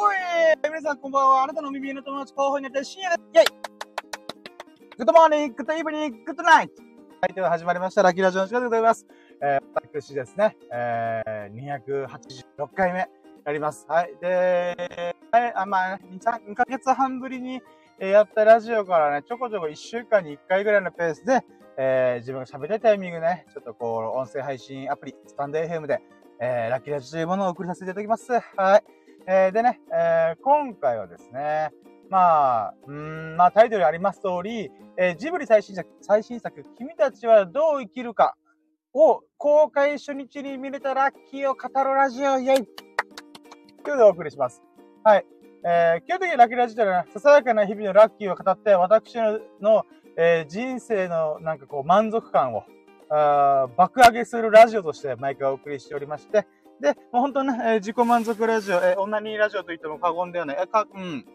皆さんこんばんは。あなたの耳の友達候補になった深夜です。イェイ good morning、good evening、good night はい、では始まりました。ラッキーラジオの時間でございます。えー、私ですね、えー、286回目やります。はい。で、はい、あ、まあ、2、2ヶ月半ぶりに、えやったラジオからね、ちょこちょこ1週間に1回ぐらいのペースで、えー、自分が喋りたいタイミングね、ちょっとこう、音声配信アプリ、スタンド FM で、えー、ラッキーラジオというものを送りさせていただきます。はい。えー、でね、えー、今回はですね、まあ、うん、まあタイトルあります通り、えー、ジブリ最新作、最新作、君たちはどう生きるかを公開初日に見れたラッキーを語るラジオ、イェイということでお送りします。はい。えー、基本的にラッキーラジオでは、ささやかな日々のラッキーを語って、私のの、えー、人生のなんかこう満足感を、あ爆上げするラジオとして毎回お送りしておりまして、で、もう本当ね、えー、自己満足ラジオ、えー、女にラジオと言っても過言ではない、えか、うん。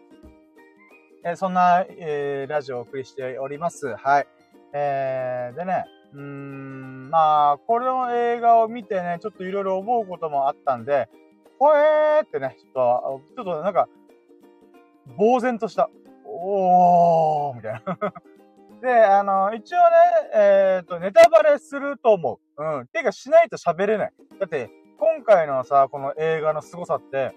えー、そんな、えー、ラジオをお送りしております。はい。えー、でね、うーん、まあ、この映画を見てね、ちょっといろいろ思うこともあったんで、ほえーってね、ちょっと、ちょっとなんか、呆然とした。おーみたいな で、あの、一応ね、えっ、ー、と、ネタバレすると思う。うん。てか、しないと喋れない。だって、今回のさ、この映画の凄さって、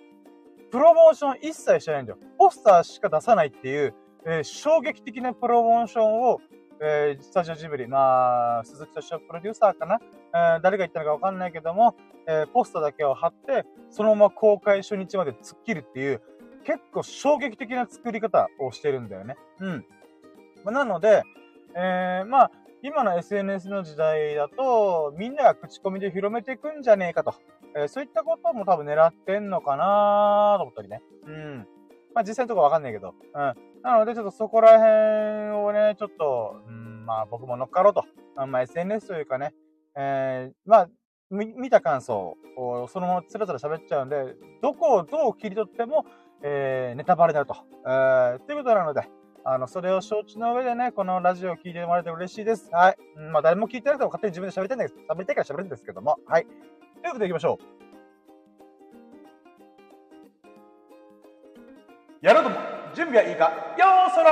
プロモーション一切してないんだよ。ポスターしか出さないっていう、えー、衝撃的なプロモーションを、えー、スタジオジブリ、まあ、鈴木敏夫プロデューサーかな、えー、誰が言ったのかわかんないけども、えー、ポスターだけを貼って、そのまま公開初日まで突っ切るっていう、結構衝撃的な作り方をしてるんだよね。うん。まあ、なので、えー、まあ、今の SNS の時代だと、みんなが口コミで広めていくんじゃねえかと。えー、そういったことも多分狙ってんのかなと思ったりね。うん。まあ実際のとこわかんないけど。うん。なのでちょっとそこら辺をね、ちょっと、うん、まあ僕も乗っかろうと。あまあ SNS というかね、えー、まあ、見た感想をそのままつらつら喋っちゃうんで、どこをどう切り取っても、えー、ネタバレになると。えー、ということなので、あの、それを承知の上でね、このラジオを聞いてもらえて嬉しいです。はい。まあ、誰も聞いてなくても勝手に自分で喋りたいんだけど、喋りたいから喋るんですけども。はい。ということで行きましょう。やろうとも、準備はいいかよーそろ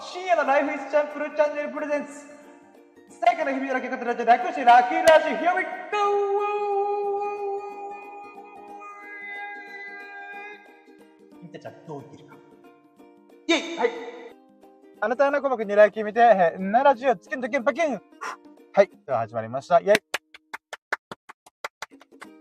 ー深夜のライフイズチャンプルチャンネルプレゼンツ。伝えから日々のラッキー方で楽してラッキーラジオ Here we go! 君たちはどう生きるかイェイはいあなたの鼓膜狙い決めて、ならじをつけんとけんぱけん。はい。では始まりました。イェイ。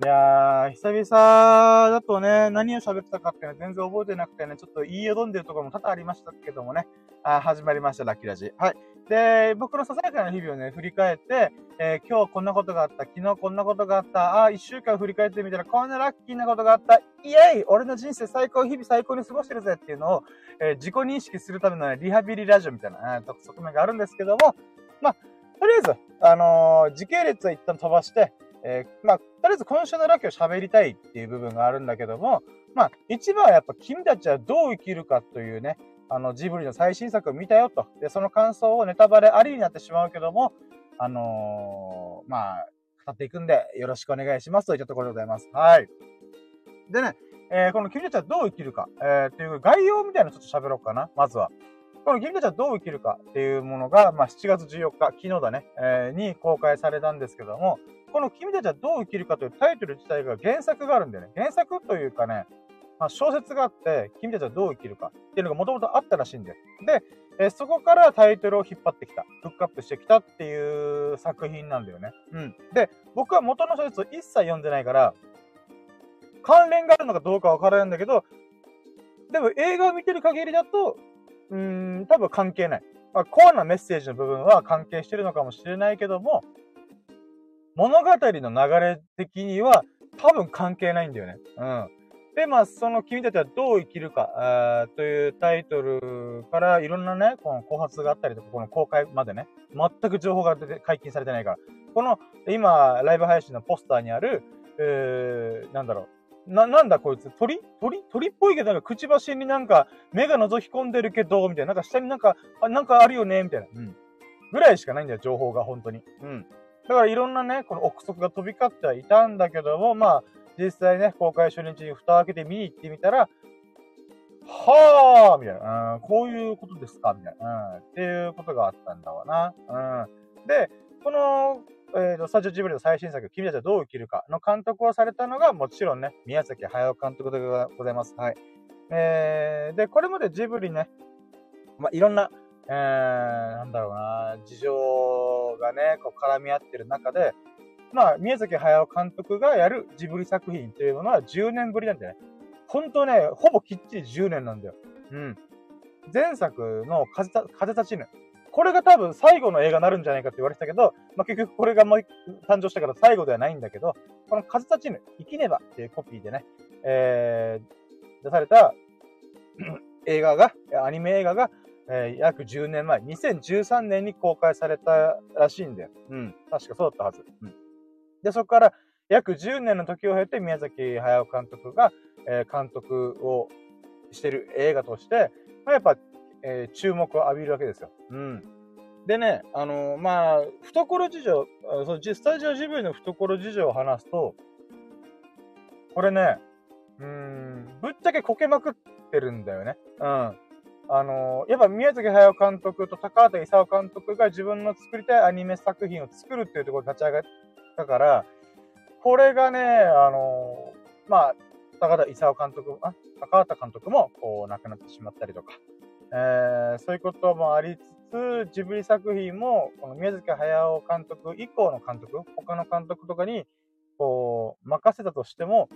いやー、久々だとね、何を喋ったかっていうのは全然覚えてなくてね、ちょっと言いよどんでるところも多々ありましたけどもね、あ始まりました、ラッキーラジ。はい。で、僕のささやかな日々をね、振り返って、えー、今日こんなことがあった、昨日こんなことがあった、ああ、一週間振り返ってみたらこんなラッキーなことがあった、イエイ俺の人生最高、日々最高に過ごしてるぜっていうのを、えー、自己認識するための、リハビリラジオみたいな、側面があるんですけども、まあ、とりあえず、あのー、時系列は一旦飛ばして、え、まあ、とりあえず今週のラッキーを喋りたいっていう部分があるんだけども、まあ、一番はやっぱ君たちはどう生きるかというね、あの、ジブリの最新作を見たよと。で、その感想をネタバレありになってしまうけども、あのー、まあ、語っていくんで、よろしくお願いしますといったところでございます。はい。でね、えー、この君たちはどう生きるか、えー、っていう概要みたいなのちょっと喋ろうかな、まずは。この君たちはどう生きるかっていうものが、まあ、7月14日、昨日だね、えー、に公開されたんですけども、この君たちはどう生きるかというタイトル自体が原作があるんだよね。原作というかね、まあ、小説があって、君たちはどう生きるかっていうのがもともとあったらしいんで。で、えそこからタイトルを引っ張ってきた、フックアップしてきたっていう作品なんだよね。うん。で、僕は元の小説を一切読んでないから、関連があるのかどうかわからないんだけど、でも映画を見てる限りだと、うーん、多分関係ない。まあ、コアなメッセージの部分は関係してるのかもしれないけども、物語の流れ的には多分関係ないんだよね。うん。で、まあ、その君たちはどう生きるか、というタイトルからいろんなね、この考察があったりとか、この公開までね、全く情報が出て解禁されてないから、この今、ライブ配信のポスターにある、えー、なんだろう、な、なんだこいつ？鳥？鳥？鳥っぽいけど、なんかくちばしになんか目が覗き込んでるけど、みたいな。なんか下になんか、あ、なんかあるよねみたいな。うん。ぐらいしかないんだよ、情報が、本当に。うん。だからいろんなね、この憶測が飛び交ってはいたんだけども、まあ、実際ね、公開初日に蓋を開けて見に行ってみたら、はあみたいな、うん、こういうことですか？みたいな、うん、っていうことがあったんだわな。うん。で、この、えーと、スタジオジブリの最新作、君たちはどう生きるかの監督をされたのが、もちろんね、宮崎駿監督でございます。はい。えー、で、これまでジブリね、まあ、いろんな、えー、なんだろうな、事情がね、こう絡み合ってる中で、まあ、宮崎駿監督がやるジブリ作品っていうものは10年ぶりなんだよね。ほんとね、ほぼきっちり10年なんだよ。うん。前作の風風立ちぬ。これが多分最後の映画になるんじゃないかって言われてたけど、まあ、結局これがもう誕生したから最後ではないんだけど、この風立ちぬ、生きねばっていうコピーでね、えー、出された 映画が、アニメ映画が、えー、約10年前、2013年に公開されたらしいんだよ。うん。確かそうだったはず。うん。で、そこから約10年の時を経て宮崎駿監督が、えー、監督をしてる映画として、まあ、やっぱ、えー、注目を浴びるわけですよ。うん。でね、あのー、まあ、懐事情、そのスタジオジブリの懐事情を話すと、これね、うん、ぶっちゃけこけまくってるんだよね。うん。あのー、やっぱ宮崎駿監督と高畑勲監督が自分の作りたいアニメ作品を作るっていうところに立ち上がったから、これがね、あの、まあ、高田勲監督、あ、高畑監督も、こう、亡くなってしまったりとか、えー、そういうこともありつつ、ジブリ作品も、この宮崎駿監督以降の監督、他の監督とかに、こう、任せたとしても、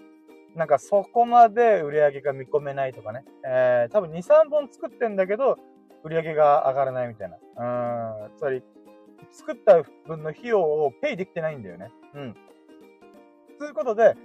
なんかそこまで売り上げが見込めないとかね、えー、多分2、3本作ってんだけど、売り上げが上がらないみたいな。うん、つまり、作った分の費用をペイできてないんだよね。うん。ということで、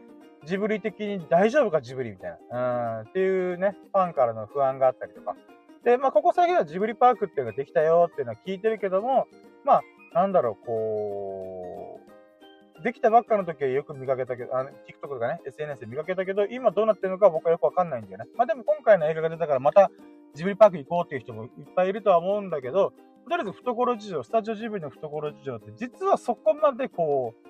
ジブリ的に大丈夫かジブリみたいな。うん、っていうね、ファンからの不安があったりとか。で、まあ、ここ最近はジブリパークっていうのができたよっていうのは聞いてるけども、まあ、なんだろう、こう、できたばっかの時はよく見かけたけど、あの、TikTok とかね、SNS で見かけたけど、今どうなってるのか僕はよくわかんないんだよね。まあでも今回の映画が出たからまたジブリパーク行こうっていう人もいっぱいいるとは思うんだけど、とりあえず懐事情、スタジオジブリの懐事情って実はそこまでこう、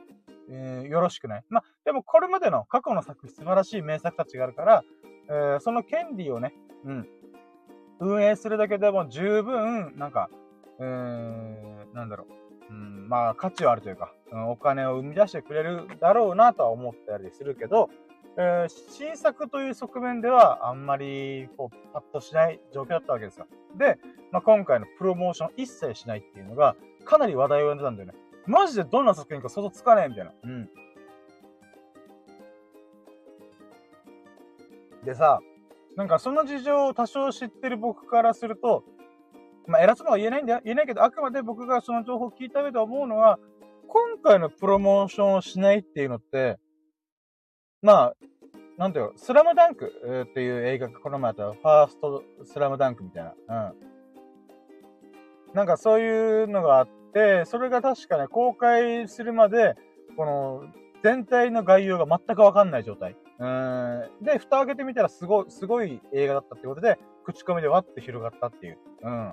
えー、よろしくない。まあ、でもこれまでの過去の作品、素晴らしい名作たちがあるから、えー、その権利をね、うん、運営するだけでも十分、なんか、えー、なんだろう、うん、まあ、価値はあるというか、うん、お金を生み出してくれるだろうなとは思ったりするけど、えー、新作という側面ではあんまりこうパッとしない状況だったわけですよ。で、まあ、今回のプロモーション一切しないっていうのがかなり話題を呼んでたんだよね。マジでどんな作品か想像つかねえみたいな。うん。でさ、なんかその事情を多少知ってる僕からすると、まあ偉そうなは言えないんだよ。言えないけど、あくまで僕がその情報を聞いた上で思うのは、今回のプロモーションをしないっていうのって、まあ、なんていうの、スラムダンクっていう映画がこの前あったファーストスラムダンクみたいな。うん。なんかそういうのがあって、それが確かね、公開するまで、この、全体の概要が全くわかんない状態。うん。で、蓋開けてみたらすごい、すごい映画だったってことで、口コミでわって広がったっていう。うん。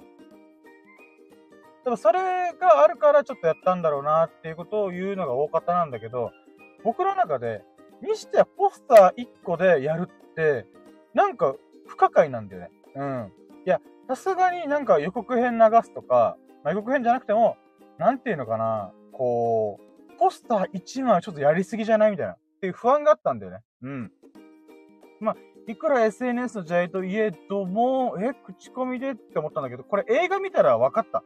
でもそれがあるからちょっとやったんだろうなっていうことを言うのが大方なんだけど、僕の中で、にしてはポスター1個でやるって、なんか不可解なんだよね。うん。いや、さすがになんか予告編流すとか、まあ、予告編じゃなくても、なんていうのかな、こう、ポスター1枚ちょっとやりすぎじゃないみたいな、っていう不安があったんだよね。うん。まあ、いくら SNS の時代といえども、え、口コミでって思ったんだけど、これ映画見たら分かった。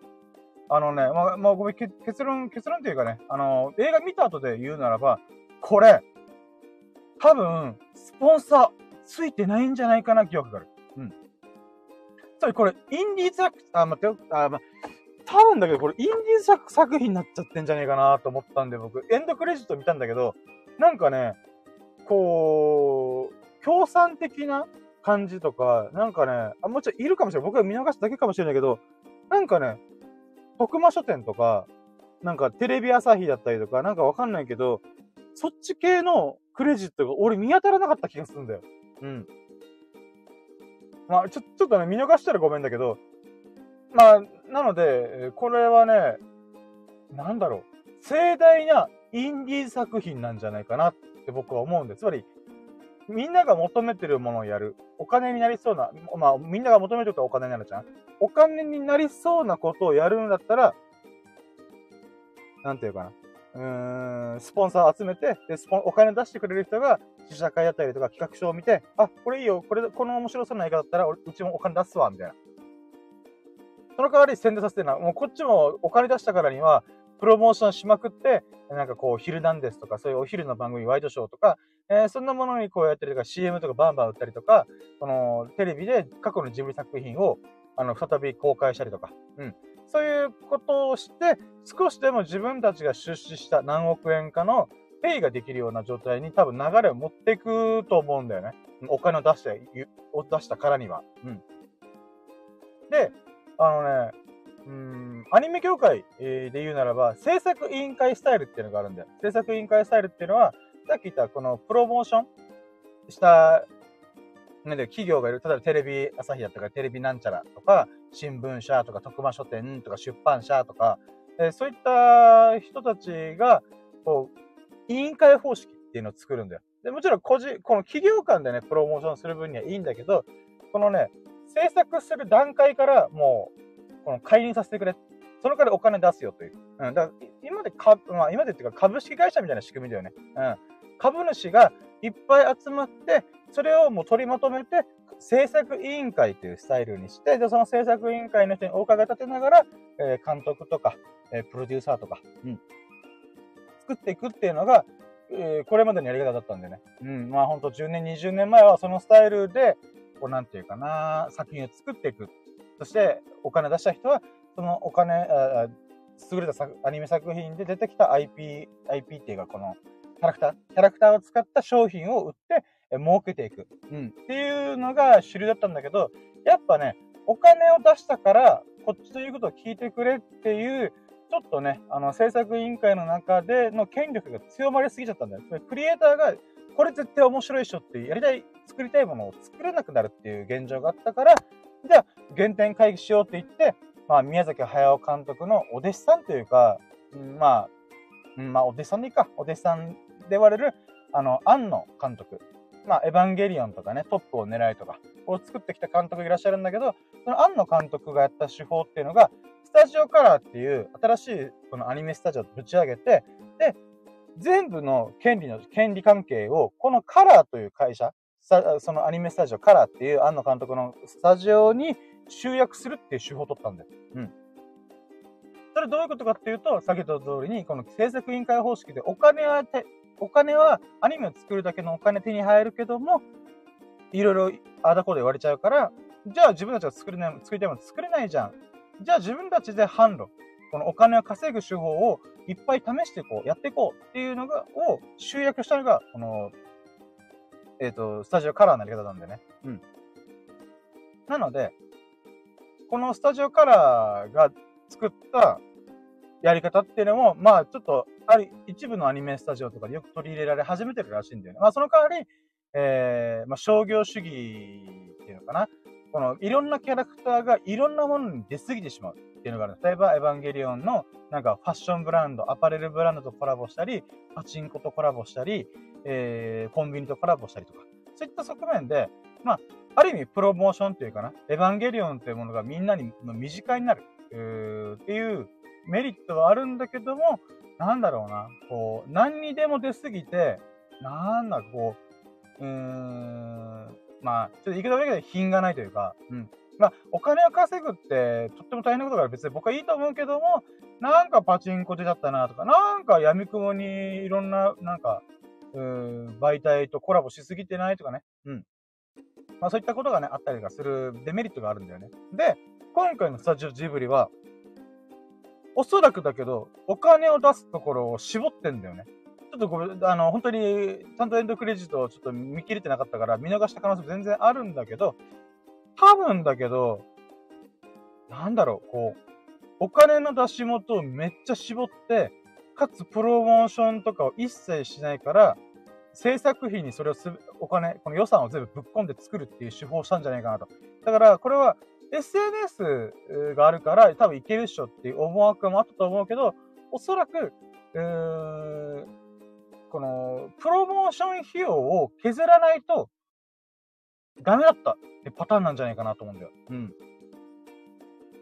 あのね、まあ、まあ、ごめん、結論、結論っていうかね、あの、映画見た後で言うならば、これ、多分、スポンサーついてないんじゃないかな記憶がある。うん。つまりこれ、インディーズあ、待ってよ、あ、ま多分だけど、これ、インディーズ作品になっちゃってんじゃねえかなと思ったんで、僕、エンドクレジット見たんだけど、なんかね、こう、共産的な感じとか、なんかね、あ、もちろんいるかもしれない。僕は見逃しただけかもしれないけど、なんかね、徳間書店とか、なんかテレビ朝日だったりとか、なんかわかんないけど、そっち系のクレジットが俺見当たらなかった気がするんだよ。うん。まあ、ちょ、ちょっとね、見逃したらごめんだけど、まあ、なので、これはね、なんだろう、盛大なインディー作品なんじゃないかなって僕は思うんです。つまり、みんなが求めてるものをやる。お金になりそうな、まあ、みんなが求めてるとお金になるじゃん。お金になりそうなことをやるんだったら、なんていうかな。うん、スポンサー集めて、で、スポン、お金出してくれる人が、試写会やったりとか企画書を見て、あ、これいいよ、これ、この面白そうな映画だったら、うちもお金出すわ、みたいな。その代わり宣伝させてるのは、もうこっちもお金出したからには、プロモーションしまくって、なんかこう、ヒルナンデスとか、そういうお昼の番組、ワイドショーとか、えー、そんなものにこうやったりとか、CM とかバンバン売ったりとか、このテレビで過去のジブリ作品を、あの、再び公開したりとか、うん。そういうことをして、少しでも自分たちが出資した何億円かのペイができるような状態に多分流れを持っていくと思うんだよね。お金を出して、を出したからには。うん。で、あのね、うん、アニメ業界で言うならば、制作委員会スタイルっていうのがあるんだよ。制作委員会スタイルっていうのは、さっき言ったこのプロモーションしたなんで企業がいる。例えばテレビ朝日だったからテレビなんちゃらとか、新聞社とか徳間書店とか出版社とか、えー、そういった人たちが、こう、委員会方式っていうのを作るんだよ。で、もちろん個人、この企業間でね、プロモーションする分にはいいんだけど、このね、制作する段階からもう、この介入させてくれ。そのからお金出すよという。うん。だから今でか、まあ今でっていうか株式会社みたいな仕組みだよね。うん。株主がいっぱい集まって、それをもう取りまとめて、制作委員会というスタイルにして、で、その制作委員会の人にお伺い立てながら、えー、監督とか、えー、プロデューサーとか、うん、作っていくっていうのが、えー、これまでのやり方だったんでね。うん、まあほんと10年、20年前はそのスタイルで、こうなんていうかな、作品を作っていく。そして、お金出した人は、そのお金、あ優れたアニメ作品で出てきた IP、IP っていうか、この、キャラクター、キャラクターを使った商品を売って、儲けていく。うん。っていうのが主流だったんだけど、やっぱね、お金を出したから、こっちということを聞いてくれっていう、ちょっとね、あの、制作委員会の中での権力が強まりすぎちゃったんだよ。クリエイターが、これ絶対面白いっしょってやりたい、作りたいものを作れなくなるっていう現状があったから、じゃあ、原点会議しようって言って、まあ、宮崎駿監督のお弟子さんというか、うん、まあ、うん、まあ、お弟子さんでいいか、お弟子さんで言われる、あの、庵野監督。まあ、エヴァンゲリオンとかね、トップを狙いとか、を作ってきた監督がいらっしゃるんだけど、その庵野監督がやった手法っていうのが、スタジオカラーっていう新しいこのアニメスタジオをぶち上げて、で、全部の権利の、権利関係を、このカラーという会社、そのアニメスタジオカラーっていう庵野監督のスタジオに集約するっていう手法を取ったんだよ。うん。それどういうことかっていうと、先ほど通りに、この制作委員会方式でお金をお金はアニメを作るだけのお金手に入るけども、いろいろあだこうで言われちゃうから、じゃあ自分たちが作れない、作りたいもの作れないじゃん。じゃあ自分たちで販路、このお金を稼ぐ手法をいっぱい試していこう、やっていこうっていうのが、を集約したのが、この、えっ、ー、と、スタジオカラーのやり方なんだよね。うん。なので、このスタジオカラーが作ったやり方っていうのも、まあちょっとある一部のアニメスタジオとかでよく取り入れられ始めてるらしいんだよね。まあその代わり、えー、まあ商業主義っていうのかな。このいろんなキャラクターがいろんなものに出過ぎてしまうっていうのがある。例えば、エヴァンゲリオンのなんかファッションブランド、アパレルブランドとコラボしたり、パチンコとコラボしたり、えー、コンビニとコラボしたりとか。そういった側面で、まあ、ある意味プロモーションっていうかな、エヴァンゲリオンっていうものがみんなに身近になる、っていうメリットはあるんだけども、なんだろうな、こう、何にでも出すぎて、なんだ、こう、うーん、まあ、ちょっと言い方悪いけど、品がないというか、うん。まあ、お金を稼ぐって、とっても大変なことだから別に僕はいいと思うけども、なんかパチンコ出ちゃったなとか、なんか闇雲にいろんな、なんか、うー媒体とコラボしすぎてないとかね。うん。まあそういったことがね、あったりとかするデメリットがあるんだよね。で、今回のスタジオジブリは、おそらくだけど、お金を出すところを絞ってんだよね。ちょっとごめん、あの、本当に、ちゃんとエンドクレジットをちょっと見切れてなかったから、見逃した可能性全然あるんだけど、多分だけど、なんだろう、こう、お金の出し元をめっちゃ絞って、かつプロモーションとかを一切しないから、制作費にそれをすお金、この予算を全部ぶっ込んで作るっていう手法をしたんじゃないかなと。だから、これは SNS があるから多分いけるっしょっていう思惑もあったと思うけど、おそらく、うーこの、プロモーション費用を削らないと、ダメだったってパターンなんじゃないかなと思うんだよ。うん。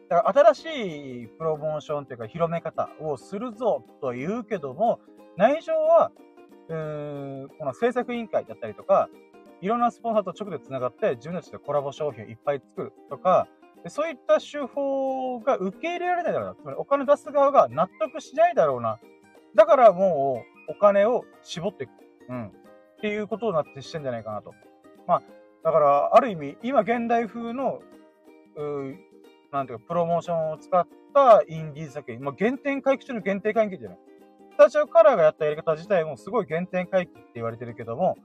だから新しいプロモーションっていうか広め方をするぞと言うけども、内情は、うーん、この制作委員会だったりとか、いろんなスポンサーと直で繋がって自分たちでコラボ商品をいっぱい作るとか、そういった手法が受け入れられないだろうな。つまりお金出す側が納得しないだろうな。だからもうお金を絞っていく。うん。っていうことになってしてんじゃないかなと。まあ、だから、ある意味、今現代風の、うなんていうか、プロモーションを使ったインディーズ作品。まあ、原点回帰中の原点回帰じゃない。スタジオカラーがやったやり方自体もすごい原点回帰って言われてるけども、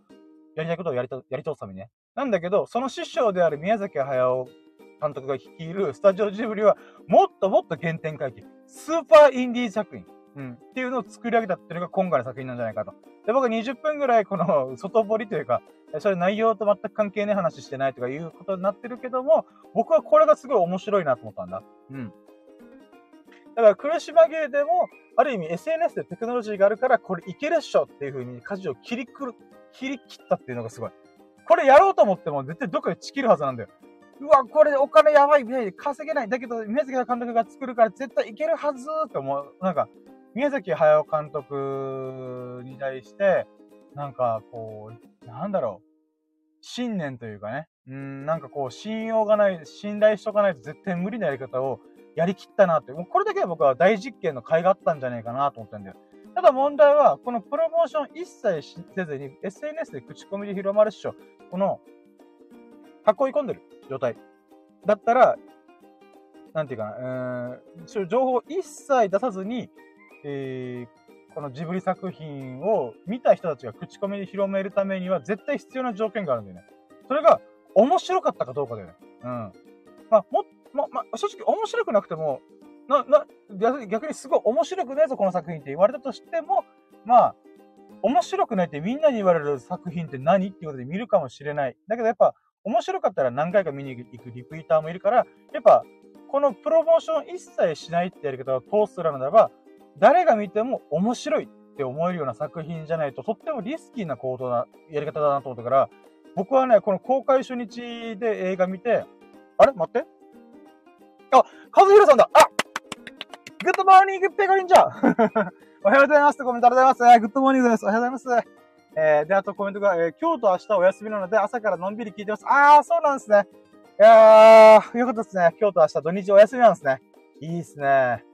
やりたいことをやりと、やり通すためにね。なんだけど、その師匠である宮崎駿監督が率いるスタジオジブリは、もっともっと原点回帰。スーパーインディー作品。うん。っていうのを作り上げたっていうのが今回の作品なんじゃないかと。で、僕は20分ぐらいこの 外堀というか、それ内容と全く関係ない話してないとかいうことになってるけども、僕はこれがすごい面白いなと思ったんだ。うん。だから苦し紛れでも、ある意味 SNS でテクノロジーがあるから、これいけるっしょっていう風に舵を切りくる、切り切ったっていうのがすごい。これやろうと思っても絶対どっかでちきるはずなんだよ。うわ、これお金やばい、稼げない。だけど、宮崎監督が作るから絶対いけるはずって思う。なんか、宮崎駿監督に対して、なんかこう、なんだろう。信念というかね。うん、なんかこう、信用がない、信頼しとかないと絶対無理なやり方をやりきったなって。もうこれだけは僕は大実験の甲斐があったんじゃないかなと思ってんだよ。ただ問題は、このプロモーション一切せずに SNS で口コミで広まるっしょ。この、囲い込んでる状態。だったら、なんていうかな、うん、情報を一切出さずに、えー、このジブリ作品を見た人たちが口コミで広めるためには絶対必要な条件があるんだよね。それが面白かったかどうかだよね。うん。まあ、も、ま、まあ、正直面白くなくても、な、な、逆にすごい面白くないぞ、この作品って言われたとしても、まあ、面白くないってみんなに言われる作品って何っていうことで見るかもしれない。だけどやっぱ、面白かったら何回か見に行くリピーターもいるから、やっぱ、このプロモーション一切しないってやり方を通すならば、誰が見ても面白いって思えるような作品じゃないと、とってもリスキーな行動な、やり方だなと思ったから、僕はね、この公開初日で映画見て、あれ？待って。あ、和弘さんだあGood morning ペコリンじゃ おはようございますコメントありがとうございます。グッドモーニングです。おはようございます。えー、で、あとコメントが、えー、今日と明日お休みなので朝からのんびり聞いてます。あー、そうなんですね。いやー、よかったですね。今日と明日土日お休みなんですね。いいっすね。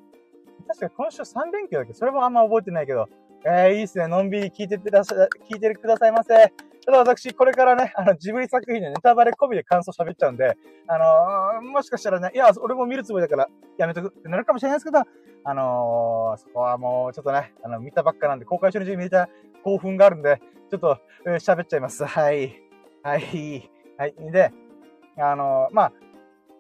確か今週3連休だっけ？それもあんま覚えてないけど。えー、いいっすね。のんびり聞いててらっしゃ、聞いてくださいませ。ただ私、これからね、あの、ジブリ作品でネタバレ込みで感想喋っちゃうんで、あのー、もしかしたらね、いや、俺も見るつもりだからやめとくってなるかもしれないですけど、あのー、そこはもうちょっとね、あの、見たばっかなんで、公開初日に見た興奮があるんで、ちょっと、喋っちゃいます。はい。はい。はい。で、あの、まあ、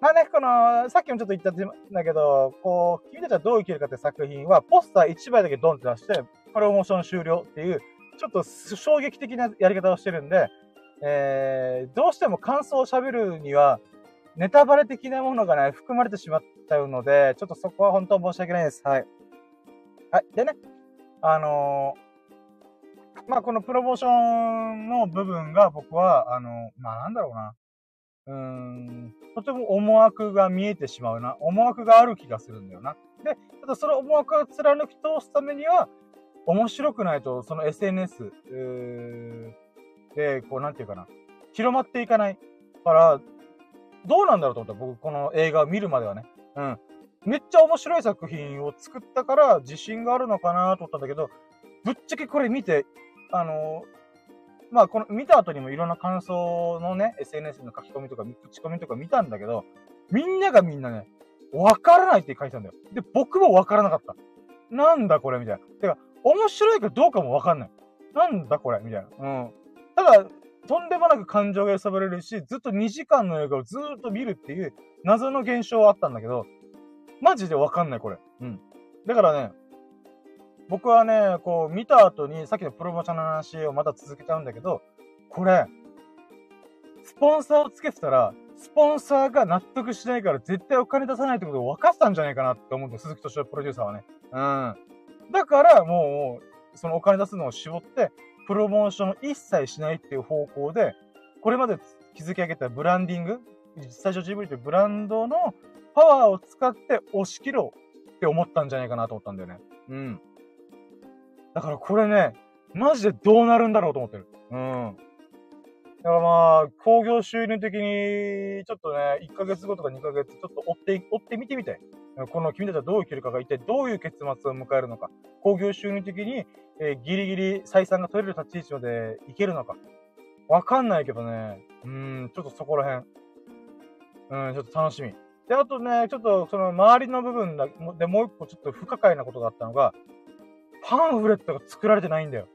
まあね、この、さっきもちょっと言ったんだけど、こう、君たちはどう生きるかって作品は、ポスター1枚だけドンって出して、プロモーション終了っていう、ちょっと衝撃的なやり方をしてるんで、えー、どうしても感想を喋るには、ネタバレ的なものがね、含まれてしまっちゃうので、ちょっとそこは本当申し訳ないです。はい。はい。でね、あのー、まあ、このプロモーションの部分が僕は、あの、まあ、なんだろうな。うーん、とても思惑が見えてしまうな。思惑がある気がするんだよな。で、ただその思惑を貫き通すためには、面白くないと、その SNS、えーで、こう、なんていうかな、広まっていかないから、どうなんだろうと思った僕、この映画を見るまではね。うん。めっちゃ面白い作品を作ったから自信があるのかなと思ったんだけど、ぶっちゃけこれ見て、あのまあ、この、見た後にもいろんな感想のね、SNS の書き込みとか、口コミとか見たんだけど、みんながみんなね、わからないって書いてたんだよ。で、僕もわからなかった。なんだこれみたいな。てか、面白いかどうかもわかんない。なんだこれみたいな。うん。ただ、とんでもなく感情が揺さぶれるし、ずっと2時間の映画をずっと見るっていう謎の現象はあったんだけど、マジでわかんない、これ。うん。だからね、僕はね、こう、見た後に、さっきのプロモーションの話をまた続けちゃうんだけど、これ、スポンサーをつけてたら、スポンサーが納得しないから絶対お金出さないってことを分かったんじゃないかなって思うんだよ、鈴木敏夫プロデューサーはね。うん。だから、もう、そのお金出すのを絞って、プロモーション一切しないっていう方向で、これまで築き上げたブランディング、スタジオジブリというブランドのパワーを使って押し切ろうって思ったんじゃないかなと思ったんだよね。うん。だからこれね、マジでどうなるんだろうと思ってる。うん。だからまあ、工業収入的に、ちょっとね、1ヶ月後とか2ヶ月、ちょっと追って、追ってみてみて。この君たちはどう生きるかが一体どういう結末を迎えるのか。工業収入的に、えー、ギリギリ採算が取れる立ち位置までいけるのか。わかんないけどね。うん、ちょっとそこら辺。うん、ちょっと楽しみ。で、あとね、ちょっとその周りの部分でもう一個ちょっと不可解なことがあったのが、パンフレットが作られてないんだよ。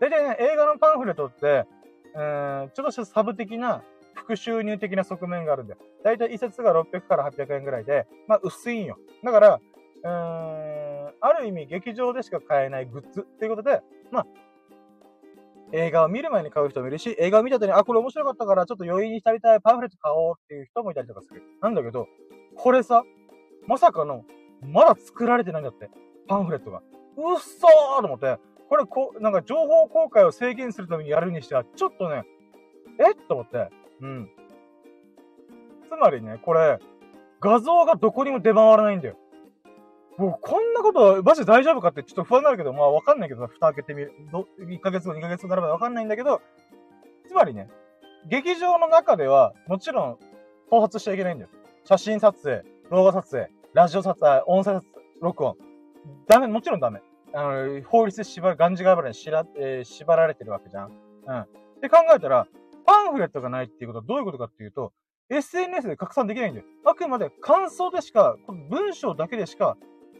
大体ね、映画のパンフレットって、うん、ちょっとしたサブ的な、副収入的な側面があるんだよ。大体一冊が600から800円ぐらいで、まあ薄いんよ。だから、うーん、ある意味劇場でしか買えないグッズっていうことで、まあ、映画を見る前に買う人もいるし、映画を見た後に、あ、これ面白かったから、ちょっと余韻に浸りたいパンフレット買おうっていう人もいたりとかする。なんだけど、これさ、まさかの、まだ作られてないんだって。パンフレットが。うっそーと思って、これこ、なんか情報公開を制限するためにやるにしては、ちょっとね、えと思って。うん。つまりね、これ、画像がどこにも出回らないんだよ。もうこんなこと、マジで大丈夫かってちょっと不安になるけど、まあわかんないけど、蓋開けてみる。ど1ヶ月後、2ヶ月後になればわかんないんだけど、つまりね、劇場の中では、もちろん、頭髪しちゃいけないんだよ。写真撮影、動画撮影、ラジオ撮影、音声録音。ダメ、もちろんダメ。あの、法律縛る、がんじがばらにしら、えー、縛られてるわけじゃん。うん。って考えたら、パンフレットがないっていうことはどういうことかっていうと、SNS で拡散できないんだよ。あくまで感想でしか、この文章だけでしか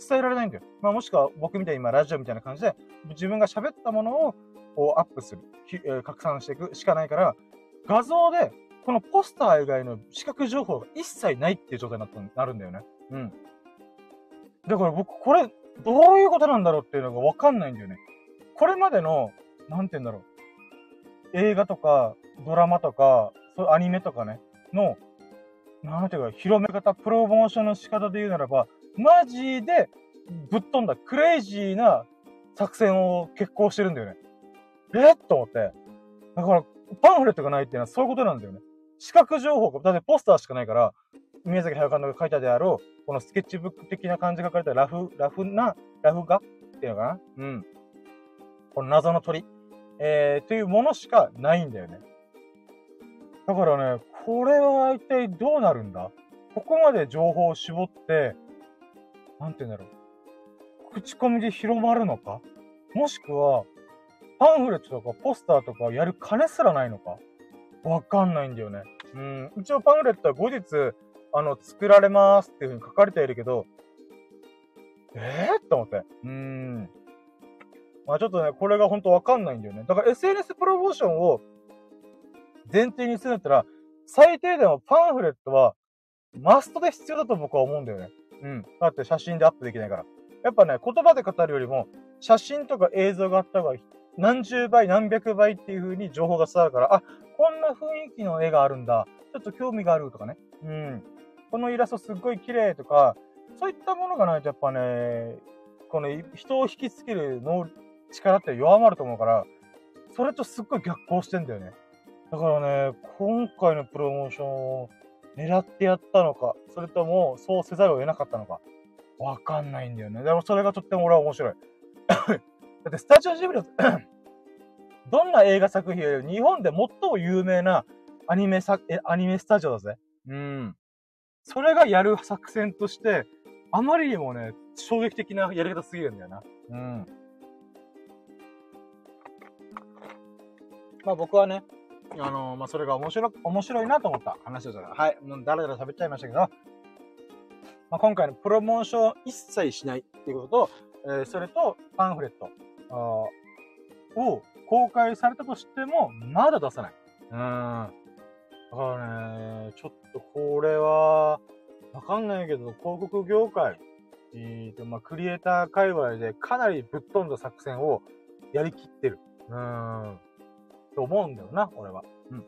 伝えられないんだよ。まあ、もしくは僕みたいに今ラジオみたいな感じで、自分が喋ったものをこうアップする、えー、拡散していくしかないから、画像で、このポスター以外の視覚情報が一切ないっていう状態にななるんだよね。うん。だから僕、これ、どういうことなんだろうっていうのがわかんないんだよね。これまでの、なんて言うんだろう。映画とか、ドラマとか、そういうアニメとかね、の、なんていうか、広め方、プロモーションの仕方で言うならば、マジでぶっ飛んだ、クレイジーな作戦を決行してるんだよね。えっと思って。だから、パンフレットがないっていうのはそういうことなんだよね。視覚情報が、だってポスターしかないから、宮崎駿監督が書いたであろう、このスケッチブック的な感じが書かれたラフ、ラフな、ラフ画っていうのかな？うん。この謎の鳥。えー、というものしかないんだよね。だからね、これは一体どうなるんだ？ここまで情報を絞って、なんて言うんだろう。口コミで広まるのか？もしくは、パンフレットとかポスターとかやる金すらないのか？わかんないんだよね。うん。一応パンフレットは後日、あの、作られますっていうふうに書かれているけど、ええー、と思って。うーん。まあちょっとね、これが本当わかんないんだよね。だから SNS プロモーションを前提にするんだったら、最低でもパンフレットはマストで必要だと僕は思うんだよね。うん。だって写真でアップできないから。やっぱね、言葉で語るよりも、写真とか映像があった方が何十倍、何百倍っていう風に情報が伝わるから、あ、こんな雰囲気の絵があるんだ。ちょっと興味があるとかね。うん。このイラストすっごい綺麗とか、そういったものがないとやっぱね、この人を引きつけるの力って弱まると思うから、それとすっごい逆行してんだよね。だからね、今回のプロモーションを狙ってやったのか、それともそうせざるを得なかったのか、わかんないんだよね。でもそれがとっても俺は面白い。だってスタジオジブリ どんな映画作品より日本で最も有名なアニメさ、アニメスタジオだぜ。うん。それがやる作戦として、あまりにもね、衝撃的なやり方すぎるんだよな。うん。まあ僕はね、あのー、まあそれが面白、面白いなと思った話ですから。はい。もうだらだら喋っちゃいましたけど、まあ今回のプロモーション一切しないっていうことと、えー、それとパンフレットを公開されたとしても、まだ出さない。うん。だからね、ちょっとこれは、わかんないけど、広告業界、えーと、まあ、クリエイター界隈でかなりぶっ飛んだ作戦をやりきってる。うーん。と思うんだよな、俺は。うん。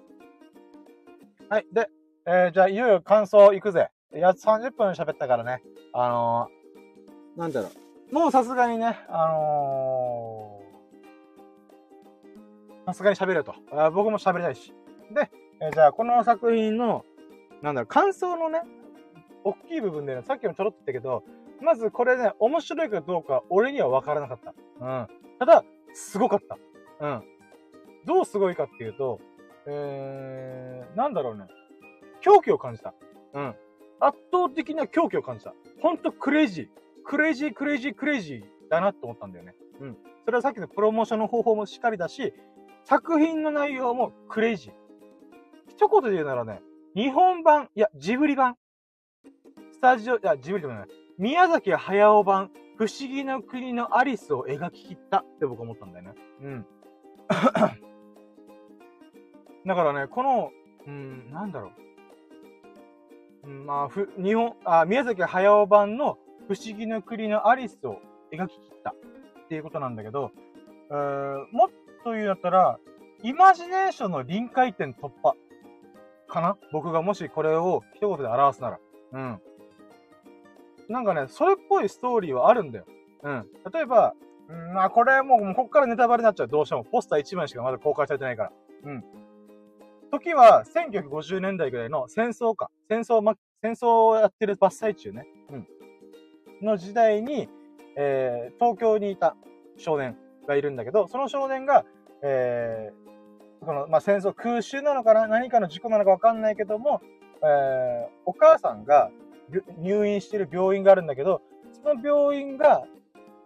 はい。で、えー、じゃあ、いよいよ感想いくぜ。やっと30分喋ったからね。あのー、なんだろう。もうさすがにね、あのさすがに喋れと。あ僕も喋りたいし。で、えー、じゃあこの作品の、なんだろう、感想のね、大きい部分でね、さっきもちょろっと言ったけど、まずこれね、面白いかどうか俺には分からなかった。うん。ただ、すごかった。うん。どうすごいかっていうと、えー、なんだろうね。狂気を感じた。うん。圧倒的な狂気を感じた。ほんとクレイジー。クレイジー、クレイジー、クレイジーだなって思ったんだよね。うん。それはさっきのプロモーションの方法もしっかりだし、作品の内容もクレイジー。一言で言うならね、日本版、いや、ジブリ版。スタジオ、いや、ジブリでもない。宮崎駿版、不思議の国のアリスを描き切ったって僕思ったんだよね。うん。だからね、この、うん、なんだろう。うん、まあ、ふ、日本、あ、宮崎駿版の不思議の国のアリスを描き切ったっていうことなんだけど、えー、もっと言うんだったら、イマジネーションの臨界点突破かな？僕がもしこれを一言で表すなら。うん。なんかね、それっぽいストーリーはあるんだよ。うん。例えば、うん、まあこれもう、こっからネタバレになっちゃう。どうしても。ポスター1枚しかまだ公開されてないから。うん。時は、1950年代ぐらいの戦争か。戦争、ま、戦争をやってる真っ最中ね。うん。の時代に、えー、東京にいた少年がいるんだけど、その少年が、えー、この、まあ、戦争、空襲なのかな何かの事故なのかわかんないけども、えー、お母さんが入院してる病院があるんだけど、その病院が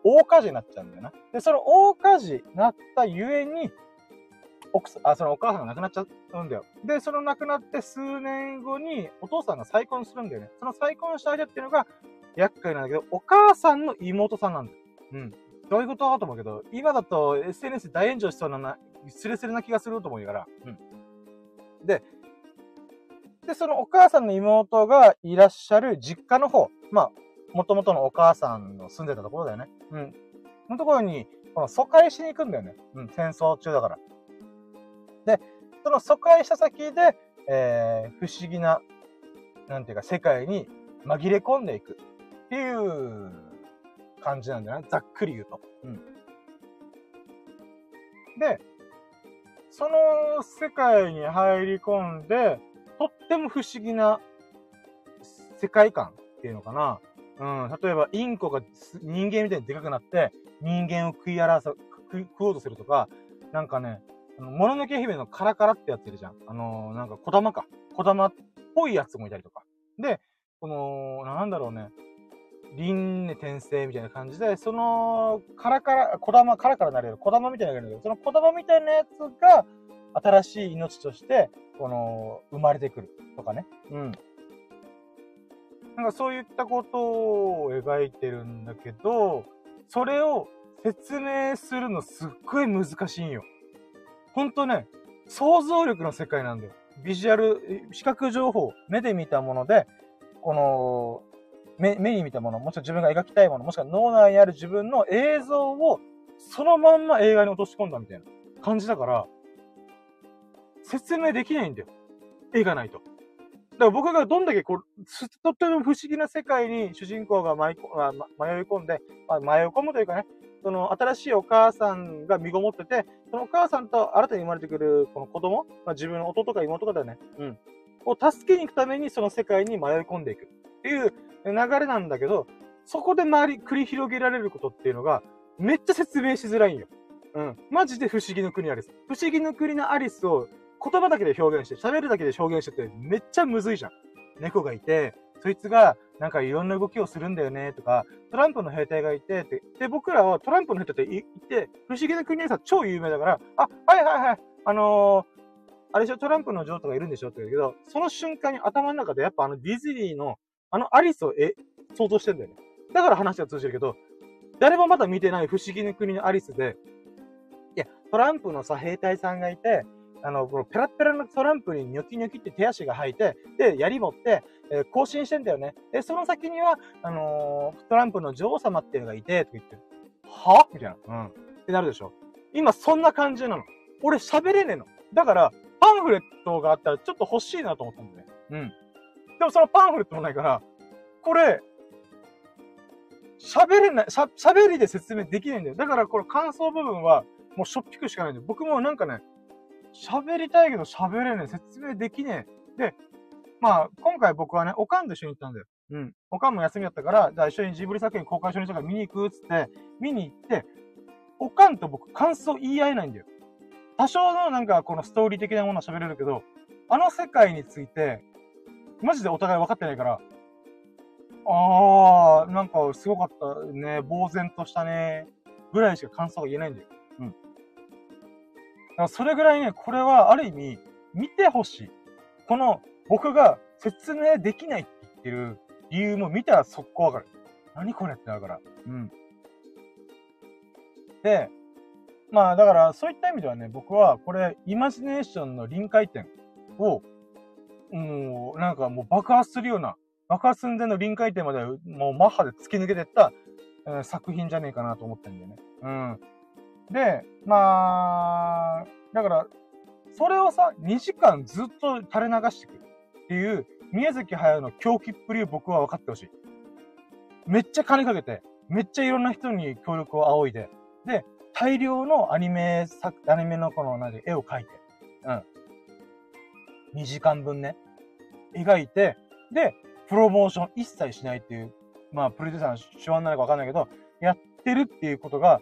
大火事になっちゃうんだよな。で、その大火事になったゆえに、奥さん、あ、そのお母さんが亡くなっちゃうんだよ。で、その亡くなって数年後にお父さんが再婚するんだよね。その再婚した相手っていうのが厄介なんだけど、お母さんの妹さんなんだよ。うん。どういうこと？かと思うけど、今だと SNS 大炎上しそうな、スレスレな気がすると思うから。うん。で、で、そのお母さんの妹がいらっしゃる実家の方、まあ、元々のお母さんの住んでたところだよね。うん。のところに、この疎開しに行くんだよね。うん、戦争中だから。で、その疎開した先で、えー、不思議な、なんていうか、世界に紛れ込んでいくっていう感じなんだよね。ざっくり言うと。うん。で、その世界に入り込んで、とっても不思議な世界観っていうのかな。うん。例えば、インコが人間みたいにでかくなって、人間を食い荒らさ、食おうとするとか、なんかね、もののけ姫のカラカラってやってるじゃん。あのー、なんか、小玉か。小玉っぽいやつもいたりとか。で、この、なんだろうね。輪廻転生みたいな感じで、その、カラカラ、小玉、カラカラなるよ。小玉みたいなのがいるんだけど、その小玉みたいなやつが、新しい命として、この、生まれてくるとかね。うん。なんかそういったことを描いてるんだけど、それを説明するのすっごい難しいんよ。ほんとね、想像力の世界なんだよ。ビジュアル、視覚情報、目で見たもので、この、目、目に見たもの、もしくは自分が描きたいもの、もしくは脳内にある自分の映像を、そのまんま映画に落とし込んだみたいな感じだから、説明できないんだよ。絵がないと。だから僕がどんだけこう、とっても不思議な世界に主人公が迷い込んで、まあ、迷い込むというかね、その新しいお母さんが身ごもってて、そのお母さんと新たに生まれてくるこの子供、まあ、自分の弟か妹かだよね、うん。を助けに行くためにその世界に迷い込んでいくっていう流れなんだけど、そこで周り繰り広げられることっていうのが、めっちゃ説明しづらいんよ。うん。マジで不思議の国アリス。不思議の国のアリスを言葉だけで表現して、喋るだけで表現しててめっちゃむずいじゃん。猫がいて、そいつがなんかいろんな動きをするんだよねとか、トランプの兵隊がいてって、で、僕らはトランプの兵隊って言って、不思議な国はさ、超有名だから、あ、はいはいはい、あのー、あれでしょ、トランプの女王とかいるんでしょ？って言うけど、その瞬間に頭の中でやっぱあのディズニーの、あのアリスをえ、想像してんだよね。だから話が通じるけど、誰もまだ見てない不思議な国のアリスで、いや、トランプのさ、兵隊さんがいて、あの、このペラペラのトランプにニョキニョキって手足が生えて、で、槍持って、えー、更新してんだよね。で、その先には、あのー、トランプの女王様っていうのがいて、とか言ってる。は？みたいな。うん。ってなるでしょ。今、そんな感じなの。俺喋れねえの。だから、パンフレットがあったらちょっと欲しいなと思ったんだよね。うん。でもそのパンフレットもないから、これ、喋れない、しゃ、喋りで説明できないんだよ。だからこれ感想部分は、もうしょっぴくしかないんだよ。僕もなんかね、喋りたいけど喋れねえ。説明できねえ。で、まあ、今回僕はね、おかんと一緒に行ったんだよ。うん。おかんも休みだったから、じゃあ一緒にジブリ作品公開初日から見に行くっつって、見に行って、おかんと僕感想言い合えないんだよ。多少のなんかこのストーリー的なものは喋れるけど、あの世界について、マジでお互い分かってないから、あー、なんかすごかったね、呆然としたね、ぐらいしか感想が言えないんだよ。うん。だからそれぐらいね、これはある意味、見てほしい。この、僕が説明できないって言ってる理由も見たら速攻わかる。何これってなるから。うん。で、まあだからそういった意味ではね、僕はこれ、イマジネーションの臨界点を、もう、なんかもう爆発するような、爆発寸前の臨界点までもうマッハで突き抜けてった、えー、作品じゃねえかなと思ってんだよね。うん。で、まあ、だから、それをさ、2時間ずっと垂れ流してくるっていう、宮崎駿の狂気っぷりを僕は分かってほしい。めっちゃ金かけて、めっちゃいろんな人に協力を仰いで、で、大量のアニメ作、アニメのこの、なんで、絵を描いて、うん。2時間分ね、描いて、で、プロモーション一切しないっていう、まあ、プロデューサーの手腕なのかわかんないけど、やってるっていうことが、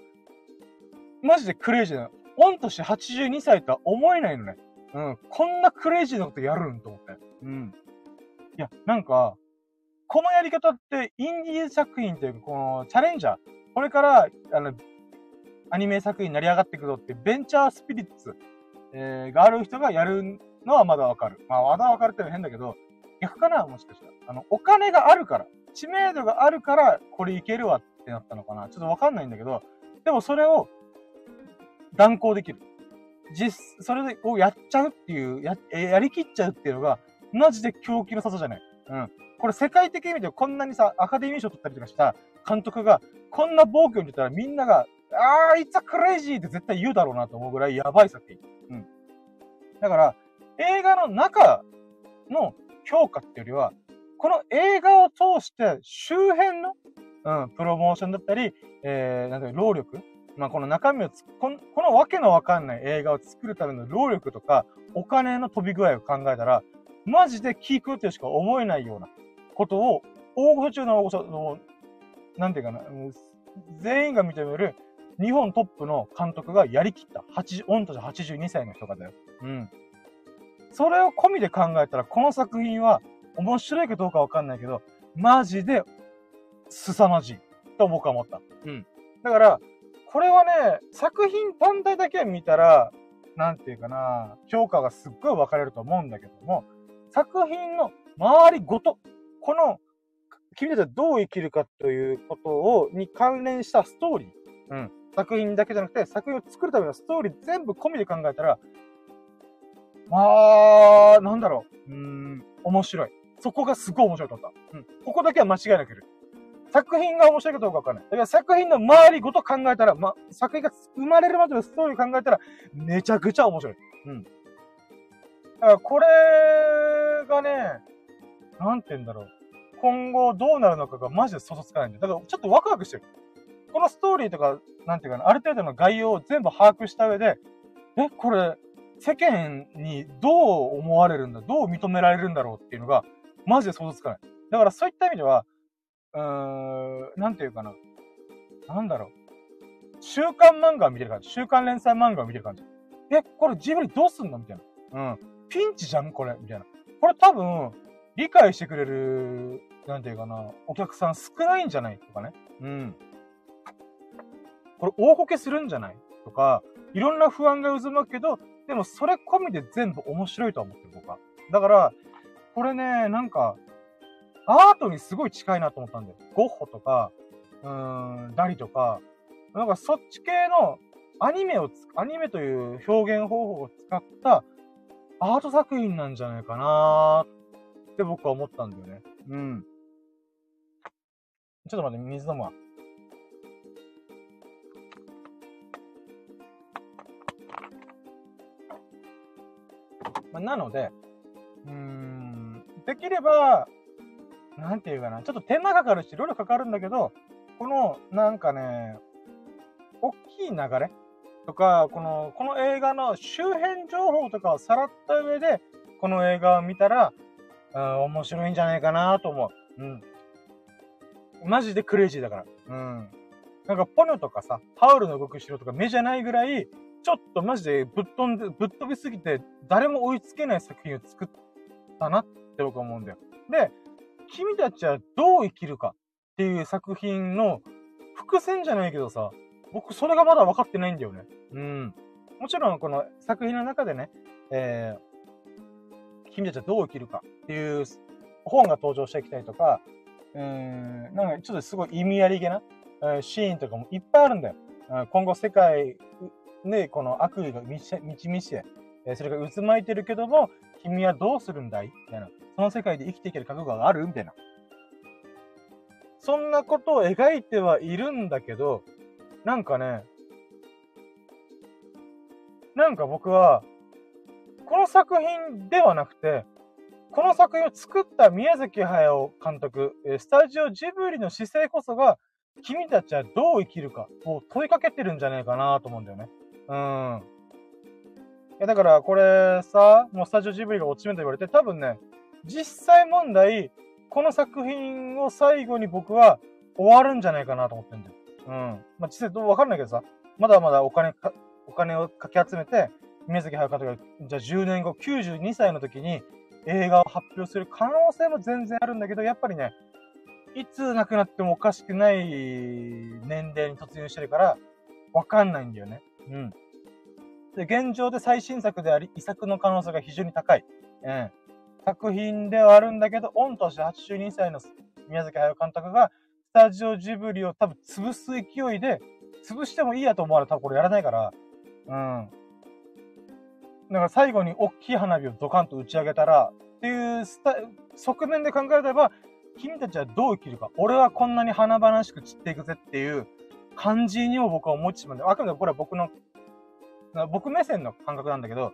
マジでクレイジーなの。御年82歳とは思えないのね。うん。こんなクレイジーなことやるんと思って。うん。いや、なんか、このやり方って、インディー作品っていうか、この、チャレンジャー、これから、あの、アニメ作品になり上がっていくぞって、ベンチャースピリッツ、えー、がある人がやるのはまだわかる。まあ、まだわかるってのは変だけど、逆かなもしかしたら。あの、お金があるから、知名度があるから、これいけるわってなったのかなちょっとわかんないんだけど、でもそれを、断行できる。実、それをやっちゃうっていう、や、やりきっちゃうっていうのが、マジで狂気の里じゃない。うん。これ世界的に見てこんなにさ、アカデミー賞取ったりとかした監督が、こんな暴挙に出たらみんなが、あー、いつはクレイジーって絶対言うだろうなと思うぐらいやばい作品。うん。だから、映画の中の評価っていうよりは、この映画を通して周辺の、うん、プロモーションだったり、えー、なんだ労力まあ、この中身をつこの、このわけのわかんない映画を作るための労力とか、お金の飛び具合を考えたら、マジで聞くってしか思えないようなことを、大御所中の大御所の、なんていうかな、全員が認める日本トップの監督がやりきった。80、御年82歳の人がだよ。うん。それを込みで考えたら、この作品は面白いかどうかわかんないけど、マジで凄まじい。と僕は思った。うん。だから、これはね、作品単体だけ見たら、なんていうかな、評価がすっごい分かれると思うんだけども、作品の周りごと、この、君たちはどう生きるかということを、に関連したストーリー。うん。作品だけじゃなくて、作品を作るためのストーリー全部込みで考えたら、まあ、なんだろう。うーん、面白い。そこがすごい面白かった。うん。ここだけは間違いなくいる。作品が面白いかどうかわかんない。だから作品の周りごと考えたら、ま、作品が生まれるまでのストーリー考えたら、めちゃくちゃ面白い。うん。だからこれがね、なんて言うんだろう。今後どうなるのかがマジで想像つかないんだよ。だからちょっとワクワクしてる。このストーリーとか、なんていうかな、ある程度の概要を全部把握した上で、え、これ、世間にどう思われるんだ、どう認められるんだろうっていうのが、マジで想像つかない。だからそういった意味では、うーん、なんていうかな。なんだろう。週刊漫画を見てる感じ。週刊連載漫画を見てる感じ。え、これジブリどうすんの？みたいな。うん。ピンチじゃん？これ？みたいな。これ多分、理解してくれる、なんていうかな、お客さん少ないんじゃないとかね。うん。これ大こけするんじゃない？とか、いろんな不安が渦巻くけど、でもそれ込みで全部面白いとは思ってる僕は。だから、これね、なんか、アートにすごい近いなと思ったんだよ。ゴッホとか、うーん、ダリとか、なんかそっち系のアニメをアニメという表現方法を使ったアート作品なんじゃないかなーって僕は思ったんだよね。うん。ちょっと待って、水飲むわ。まあ、なので、うーん、できれば、なんていうかな、ちょっと手間かかるし、いろいろかかるんだけど、この、なんかね、大きい流れとか、この、この映画の周辺情報とかをさらった上で、この映画を見たら、うん、面白いんじゃないかなと思う。うん。マジでクレイジーだから。うん。なんか、ポニョとかさ、ハウルの動く城とか目じゃないぐらい、ちょっとマジでぶっ飛んで、ぶっ飛びすぎて、誰も追いつけない作品を作ったなって僕は思うんだよ。で、君たちはどう生きるかっていう作品の伏線じゃないけどさ、僕それがまだ分かってないんだよね。うん。もちろんこの作品の中でね、えー、君たちはどう生きるかっていう本が登場してきたりとか、うん、なんかちょっとすごい意味ありげな、えー、シーンとかもいっぱいあるんだよ。今後世界でこの悪意が満ち満ち満ちて、それが渦巻いてるけども、君はどうするんだい？みたいな。その世界で生きていける覚悟がある？みたいな。そんなことを描いてはいるんだけど、なんかね、なんか僕は、この作品ではなくて、この作品を作った宮崎駿監督、スタジオジブリの姿勢こそが、君たちはどう生きるかを問いかけてるんじゃないかなと思うんだよね。うん。いや、だからこれさ、もうスタジオジブリが落ち目と言われて、多分ね、実際問題、この作品を最後に僕は終わるんじゃないかなと思ってんだよ。うん。まあ、実際どうわかんないけどさ、まだまだお金か、お金をかき集めて、宮崎駿監督が、じゃあ10年後、92歳の時に映画を発表する可能性も全然あるんだけど、やっぱりね、いつ亡くなってもおかしくない年齢に突入してるから、わかんないんだよね。うん。で、現状で最新作であり、遺作の可能性が非常に高い。うん。作品ではあるんだけど、御年82歳の宮崎駿監督が、スタジオジブリを多分潰す勢いで、潰してもいいやと思われたらこれやらないから、うん。だから最後に大きい花火をドカンと打ち上げたら、っていう側面で考えれば、君たちはどう生きるか。俺はこんなに華々しく散っていくぜっていう感じにも僕は思ってしまうんで、あくまでこれは僕の、僕目線の感覚なんだけど、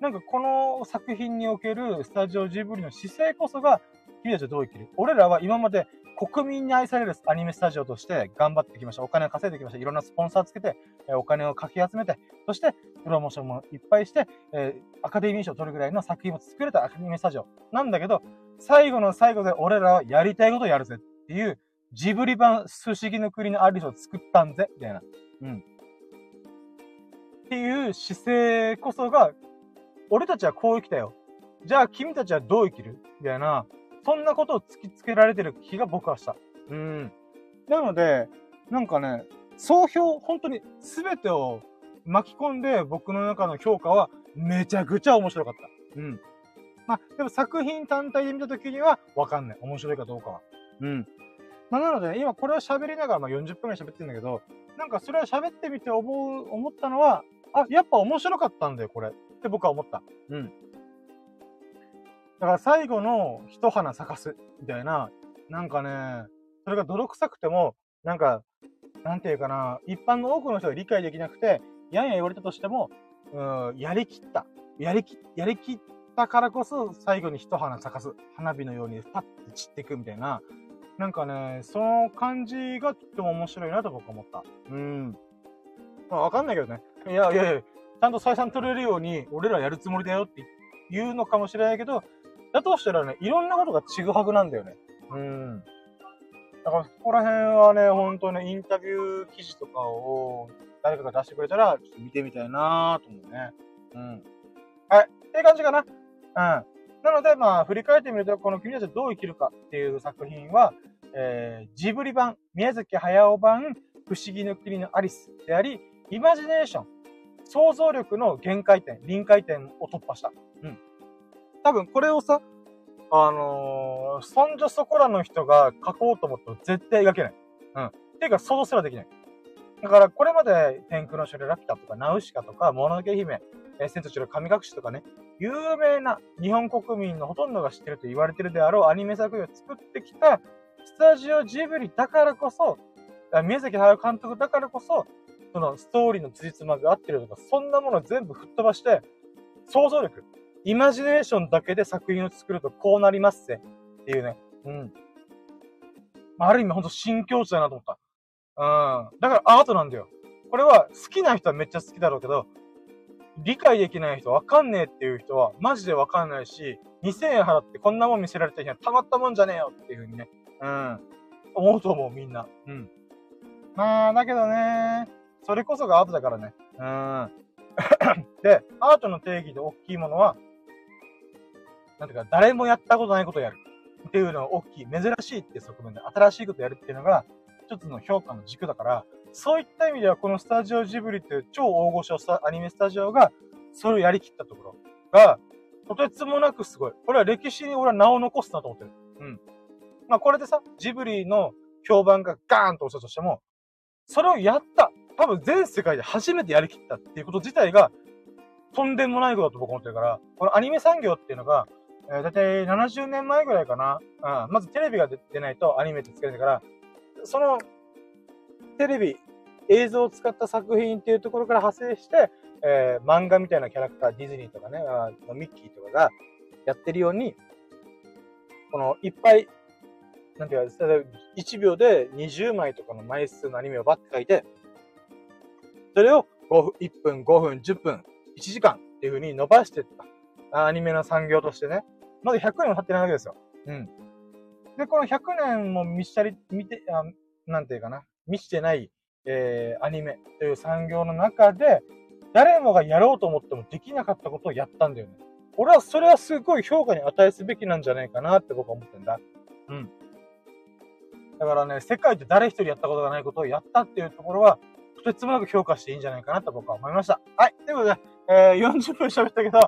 なんかこの作品におけるスタジオジブリの姿勢こそが、君たちはどう生きる？俺らは今まで国民に愛されるアニメスタジオとして頑張ってきました。お金を稼いできました。いろんなスポンサーつけて、お金をかき集めて、そしてプロモーションもいっぱいして、えー、アカデミー賞を取るぐらいの作品を作れたアカデミースタジオなんだけど、最後の最後で俺らはやりたいことをやるぜっていう、ジブリ版不思議の国のアリスを作ったんぜ、みたいな。うん。っていう姿勢こそが俺たちはこう生きたよ。じゃあ君たちはどう生きる？みたいな、そんなことを突きつけられてる気が僕はした。うん。なので、なんかね、総評、本当に全てを巻き込んで僕の中の評価はめちゃくちゃ面白かった。うん。まあ、でも作品単体で見た時にはわかんない。面白いかどうかは。うん。まあ、なので、今これを喋りながら、まあ、40分ぐらい喋ってるんだけど、なんかそれを喋ってみて思う、思ったのは、あ、やっぱ面白かったんだよ、これ。って僕は思った。うん。だから最後の一花咲かす、みたいな、なんかね、それが泥臭くても、なんか、なんていうかな、一般の多くの人が理解できなくて、やんや言われたとしても、うん、やりきった。やりき、やりきったからこそ、最後に一花咲かす。花火のようにパッて散っていくみたいな、なんかね、その感じがとっても面白いなと僕は思った。うん。まあわかんないけどね。いやいやいや、ちゃんと採算取れるように、俺らやるつもりだよって言うのかもしれないけど、だとしたらね、いろんなことがちぐはぐなんだよね。うん。だから、ここら辺はね、ほんとね、インタビュー記事とかを誰かが出してくれたら、ちょっと見てみたいなと思うね。うん。はい。っていう感じかな。うん。なので、まあ、振り返ってみると、この君たちはどう生きるかっていう作品は、えー、ジブリ版、宮崎駿版、不思議の国のアリスであり、イマジネーション、想像力の限界点、臨界点を突破した。うん。多分これをさ、あのー、そんじょそこらの人が書こうと思っても絶対描けない。うん。っていうか想像すらできない。だからこれまで天空の城ラピュタとかナウシカとか、もののけ姫、えー、千と千尋神隠しとかね、有名な日本国民のほとんどが知ってると言われてるであろうアニメ作品を作ってきたスタジオジブリだからこそ、宮崎駿監督だからこそ、そのストーリーの辻褄が合ってるとか、そんなもの全部吹っ飛ばして、想像力、イマジネーションだけで作品を作るとこうなりますぜっていうね。うん。ある意味ほんと新境地だなと思った。うん。だからアートなんだよ。これは好きな人はめっちゃ好きだろうけど、理解できない人、わかんねえっていう人は、マジでわかんないし、2000円払ってこんなもん見せられた日はたまったもんじゃねえよっていう風にね、うん、思うと思う、みんな。うん。まあ、だけどね、それこそがアートだからね。うん。で、アートの定義で大きいものは、なんていうか、誰もやったことないことをやる。っていうのが大きい、珍しいって側面で、新しいことをやるっていうのが、一つの評価の軸だから、そういった意味では、このスタジオジブリっていう超大御所アニメスタジオが、それをやりきったところが、とてつもなくすごい。これは歴史に俺は名を残すなと思ってる。うん。まあこれでさ、ジブリの評判がガーンと落ちたとしても、それをやった。多分全世界で初めてやりきったっていうこと自体が、とんでもないことだと僕思ってるから、このアニメ産業っていうのが、えー、だいたい70年前ぐらいかな。うん、まずテレビが出ないとアニメってつけれないから、その、テレビ、映像を使った作品っていうところから派生して、えー、漫画みたいなキャラクター、ディズニーとかね、あミッキーとかがやってるように、この、いっぱい、なんていうか、1秒で20枚とかの枚数のアニメをバッて書いて、それを5分、1分、5分、10分、1時間っていう風に伸ばしていった。アニメの産業としてね。まだ100年も経ってないわけですよ。うん。で、この100年も見したり、見て、あなんていうかな、見してない、えー、アニメという産業の中で、誰もがやろうと思ってもできなかったことをやったんだよね。俺はそれはすごい評価に値すべきなんじゃないかなって僕は思ってんだ。うん。だからね、世界で誰一人やったことがないことをやったっていうところは、とてつもなく評価していいんじゃないかなと僕は思いました。はい。ということで、えー、40分喋ったけど、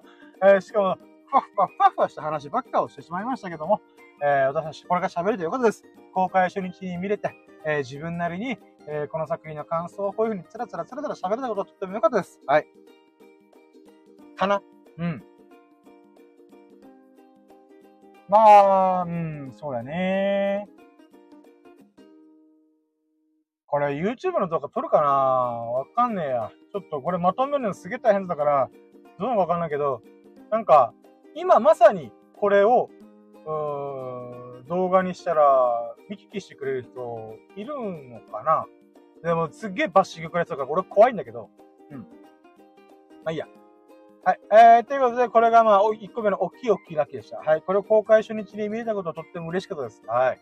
えー、しかも、ふわふわふわふわした話ばっかをしてしまいましたけども、えー、私たちこれから喋るということです。公開初日に見れて、えー、自分なりに、えー、この作品の感想をこういう風につらつらつらつら喋れたことはとっても良かったです。はい。かな？うん。まあ、うん、そうだね。これ YouTube の動画撮るかな？わかんねえや。ちょっとこれまとめるのすげえ大変だから、どうなのかわかんないけど、なんか、今まさにこれを、うーん、動画にしたら、見聞きしてくれる人、いるのかな？でも、すっげえバッシングくれやつだから、俺怖いんだけど。うん。まあいいや。はい。えー、ということで、これがまあ、1個目の大きい大きいラッキーでした。はい。これを公開初日に見れたことはとっても嬉しかったです。はい。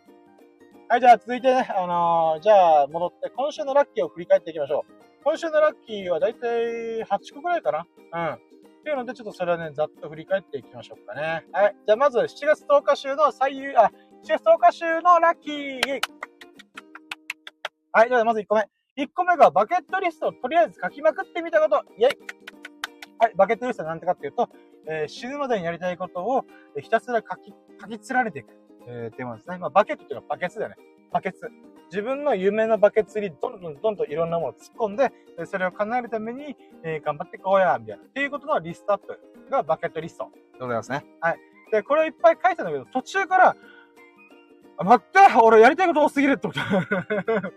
はい、じゃあ続いてね、あのー、じゃあ戻って、今週のラッキーを振り返っていきましょう。今週のラッキーはだいたい8個くらいかなうん。っていうので、ちょっとそれはね、ざっと振り返っていきましょうかね。はい。じゃあまず、7月10日週の最優、あ、7月10日週のラッキーはい。ではまず1個目。1個目がバケットリストをとりあえず書きまくってみたこと。イェイはい。バケットリストは何てかっていうと、えー、死ぬまでにやりたいことをひたすら書き、書き連ねていく。えー、テーマですね。まあ、バケットっていうのはバケツだよね。バケツ。自分の夢のバケツにどんどんどんどんいろんなものを突っ込んで、それを叶えるために、えー、頑張ってこうや、みたいな。っていうことのリストアップがバケットリストでございますね。はい。で、これをいっぱい書いてたんだけど、途中から、あ、待って俺やりたいこと多すぎるって思った。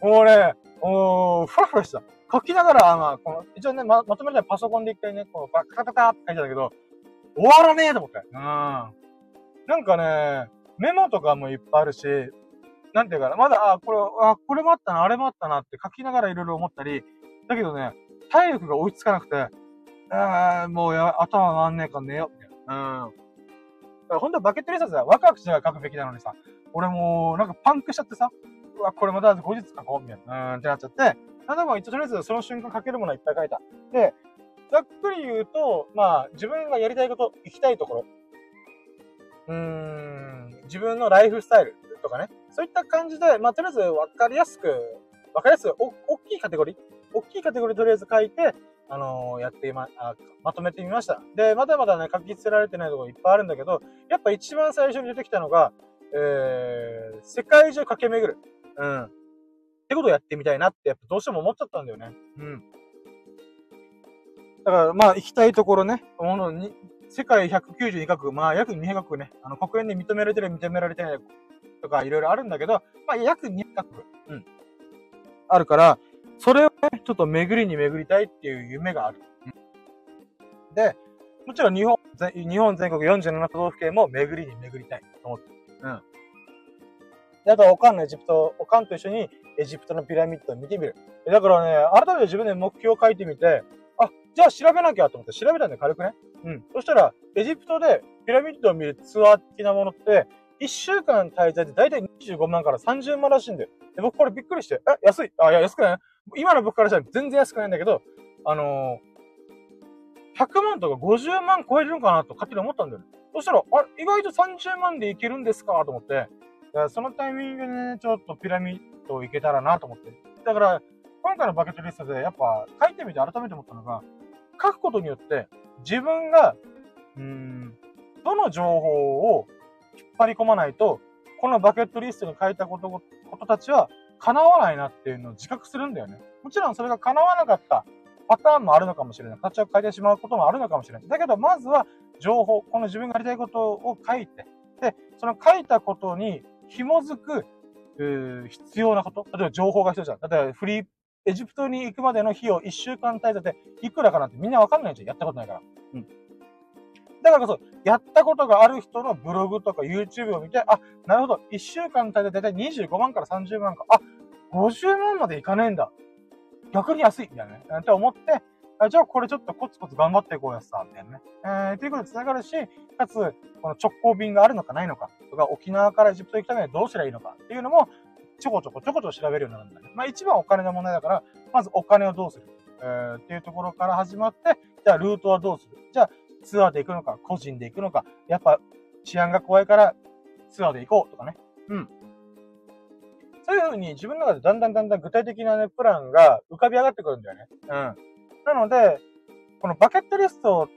もうね、おー、ふわふわした。書きながら、まあ、この、一応ね、ま、まとめたらパソコンで一回ね、このバカカカって書いてたけど、終わらねえと思って。うん。なんかね、メモとかもいっぱいあるし、なんていうかな、まだ、あ、これ、あ、これもあったな、あれもあったなって書きながらいろいろ思ったり、だけどね、体力が追いつかなくて、あもうや、頭回んねえか寝よ、みたいな。うん。だから本当はバケットリストでワクワクしながら書くべきなのにさ、俺もう、なんかパンクしちゃってさ、うわ、これまた後日書こう、みたいな、うんってなっちゃって、なんでも一応とりあえずその瞬間書けるものはいっぱい書いた。で、ざっくり言うと、まあ、自分がやりたいこと、行きたいところ、うーん、自分のライフスタイルとかね、そういった感じで、まあ、とりあえず分かりやすく、分かりやすく、お、大きいカテゴリー大きいカテゴリーとりあえず書いて、あのー、やってま、あ、まとめてみました。で、まだまだね、書き捨てられてないところいっぱいあるんだけど、やっぱ一番最初に出てきたのが、えー、世界中駆け巡る。うん。ってことをやってみたいなって、やっぱどうしても思っちゃったんだよね。うん。だから、まあ、行きたいところね、ものに、世界192カ国、まあ約200カ国ね、あの国連で認められてる、認められてないとかいろいろあるんだけど、まあ約200カ国、うん。あるから、それをね、ちょっと巡りに巡りたいっていう夢がある。うん、で、もちろん日本、日本全国47都道府県も巡りに巡りたいと思ってる。うん。であとオカンのエジプト、オカンと一緒にエジプトのピラミッドを見てみる。だからね、改めて自分で目標を書いてみて、あ、じゃあ調べなきゃと思って調べたんで軽くね。うん。そしたら、エジプトでピラミッドを見るツアー的なものって、1週間滞在でだいたい25万から30万らしいんだよ。で、僕これびっくりして、え、安い？あ、いや、安くない？今の僕からしたら全然安くないんだけど、あのー、100万とか50万超えるんかなと勝手に思ったんだよね。そしたら、あれ、意外と30万でいけるんですかと思って、そのタイミングでね、ちょっとピラミッド行けたらなと思って。だから、今回のバケットリストでやっぱ書いてみて改めて思ったのが、書くことによって自分が、うーん、どの情報を引っ張り込まないと、このバケットリストに書いたこと、ことたちは叶わないなっていうのを自覚するんだよね。もちろんそれが叶わなかったパターンもあるのかもしれない。形を変えてしまうこともあるのかもしれない。だけど、まずは情報、この自分がやりたいことを書いて、で、その書いたことに紐づく、必要なこと。例えば情報が必要じゃん。例えばフリー、エジプトに行くまでの費用1週間滞在でいくらかなんてみんなわかんないじゃん。やったことないから。うん。だからこそ、やったことがある人のブログとか YouTube を見て、あ、なるほど、1週間滞在でだいたい25万から30万か、あ、50万までいかねえんだ。逆に安いみたいなね。って思って、あじゃあこれちょっとコツコツ頑張っていこうやさ、みたいなね。えー、ということで繋がるし、かつ、この直行便があるのかないのか、とか、沖縄からエジプト行くためにはどうすればいいのかっていうのも、ちょこちょこちょこちょこ調べるようになるんだね。まあ一番お金の問題だから、まずお金をどうする、えー、っていうところから始まって、じゃあルートはどうするじゃあツアーで行くのか、個人で行くのか、やっぱ治安が怖いからツアーで行こうとかね。うん。そういう風に自分の中でだんだんだんだん具体的なね、プランが浮かび上がってくるんだよね。うん。なので、このバケットリスト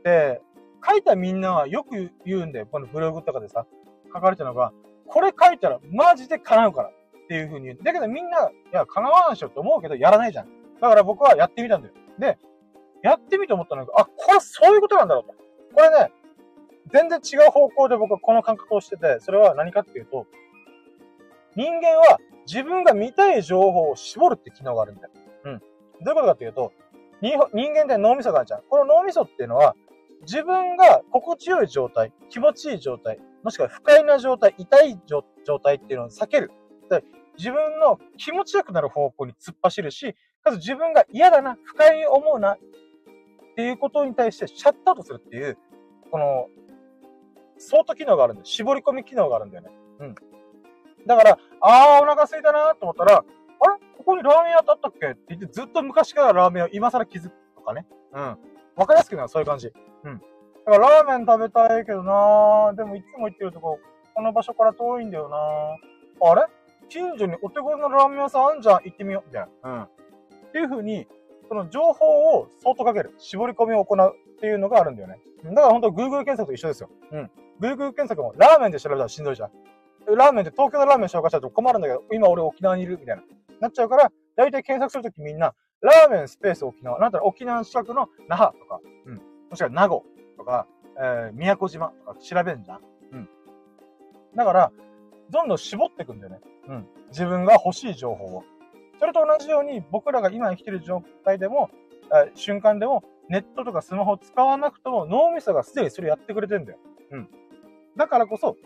って、書いたみんなはよく言うんだよ。このブログとかでさ、書かれてるのが、これ書いたらマジで叶うからっていう風に言う。だけどみんな、いや、叶わんしょって思うけど、やらないじゃん。だから僕はやってみたんだよ。で、やってみて思ったのが、あ、これそういうことなんだろうと。これね、全然違う方向で僕はこの感覚をしてて、それは何かっていうと、人間は自分が見たい情報を絞るって機能があるんだよ。うん。どういうことかっていうと、人間って脳みそがあるじゃん。この脳みそっていうのは、自分が心地よい状態、気持ちいい状態、もしくは不快な状態、痛い状態っていうのを避ける。自分の気持ちよくなる方向に突っ走るし、かつ自分が嫌だな、不快に思うな、っていうことに対してシャットアウトするっていう、この、ソート機能があるんで、絞り込み機能があるんだよね。うん。だから、あー、お腹空いたなと思ったら、あれ？ここにラーメン屋あったっけ？って言って、ずっと昔からラーメン屋を今更気づくとかね。うん。わかりやすくなる、そういう感じ。うん。だからラーメン食べたいけどなでもいつも行ってるとこ、この場所から遠いんだよなあれ？近所にお手頃のラーメン屋さんあんじゃん、行ってみよう。みたいな。うん。っていう風に、その情報を相当かける。絞り込みを行うっていうのがあるんだよね。だから本当 Google 検索と一緒ですよ。うん。Google 検索もラーメンで調べたらしんどいじゃん。ラーメンで東京のラーメン紹介したら困るんだけど、今俺沖縄にいるみたいな。なっちゃうから、だいたい検索するときみんな、ラーメンスペース沖縄。なんたら沖縄近くの那覇とか、うん。もしくは名護とか、えー、宮古島とか調べるんじゃん。うん。だから、どんどん絞っていくんだよね。うん。自分が欲しい情報を。それと同じように、僕らが今生きてる状態でも、えー、瞬間でも、ネットとかスマホを使わなくとも脳みそがすでにそれやってくれてんだよ。うん。だからこそ、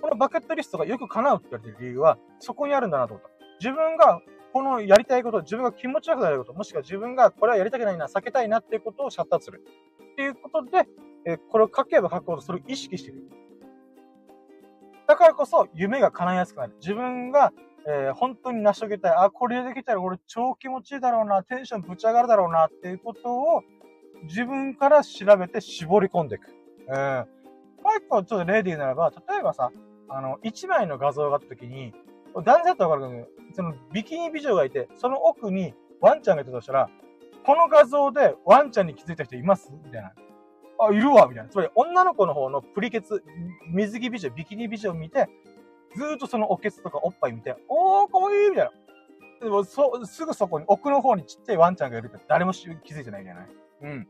このバケットリストがよく叶うって言われてる理由は、そこにあるんだなと思った。自分がこのやりたいこと、自分が気持ちよくなること、もしくは自分がこれはやりたくないな、避けたいなっていうことをシャットアウトする。っていうことで、え、これを書けば書くほどそれを意識していく。だからこそ夢が叶いやすくなる。自分がえー、本当に成し遂げたい。あ、これできたら俺超気持ちいいだろうな、テンションぶち上がるだろうなっていうことを自分から調べて絞り込んでいく。えー、もう一個ちょっと例で言うならば、例えばさ、あの、一枚の画像があった時に、男性だったらわかるけど、そのビキニ美女がいて、その奥にワンちゃんがいたとしたら、この画像でワンちゃんに気づいた人います？みたいな。あ、いるわみたいな。つまり女の子の方のプリケツ、水着美女、ビキニ美女を見て、ずーっとそのおけつとかおっぱい見て、おー、かわいいみたいな。でも、そ、すぐそこに、奥の方にちっちゃいワンちゃんがいるって誰も気づいてないじゃない？うん。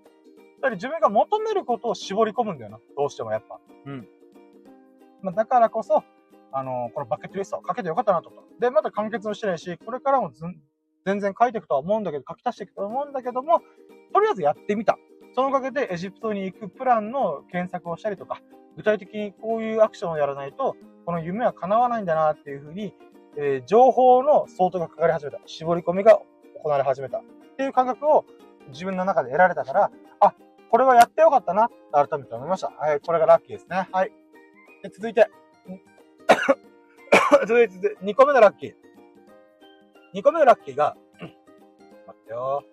だ自分が求めることを絞り込むんだよな。どうしてもやっぱ。うん。まあ、だからこそ、あの、このバケットリストをかけてよかったなと思った。で、まだ完結もしてないし、これからも全然書いていくとは思うんだけど、書き足していくと思うんだけども、とりあえずやってみた。そのおかげでエジプトに行くプランの検索をしたりとか、具体的にこういうアクションをやらないと、この夢は叶わないんだなっていうふうに、えー、情報の相当がかかり始めた。絞り込みが行われ始めた。っていう感覚を自分の中で得られたから、あ、これはやってよかったなって、改めて思いました。はい、これがラッキーですね。はい。で続いて、続いて、2個目のラッキー。2個目のラッキーが、待ってよ。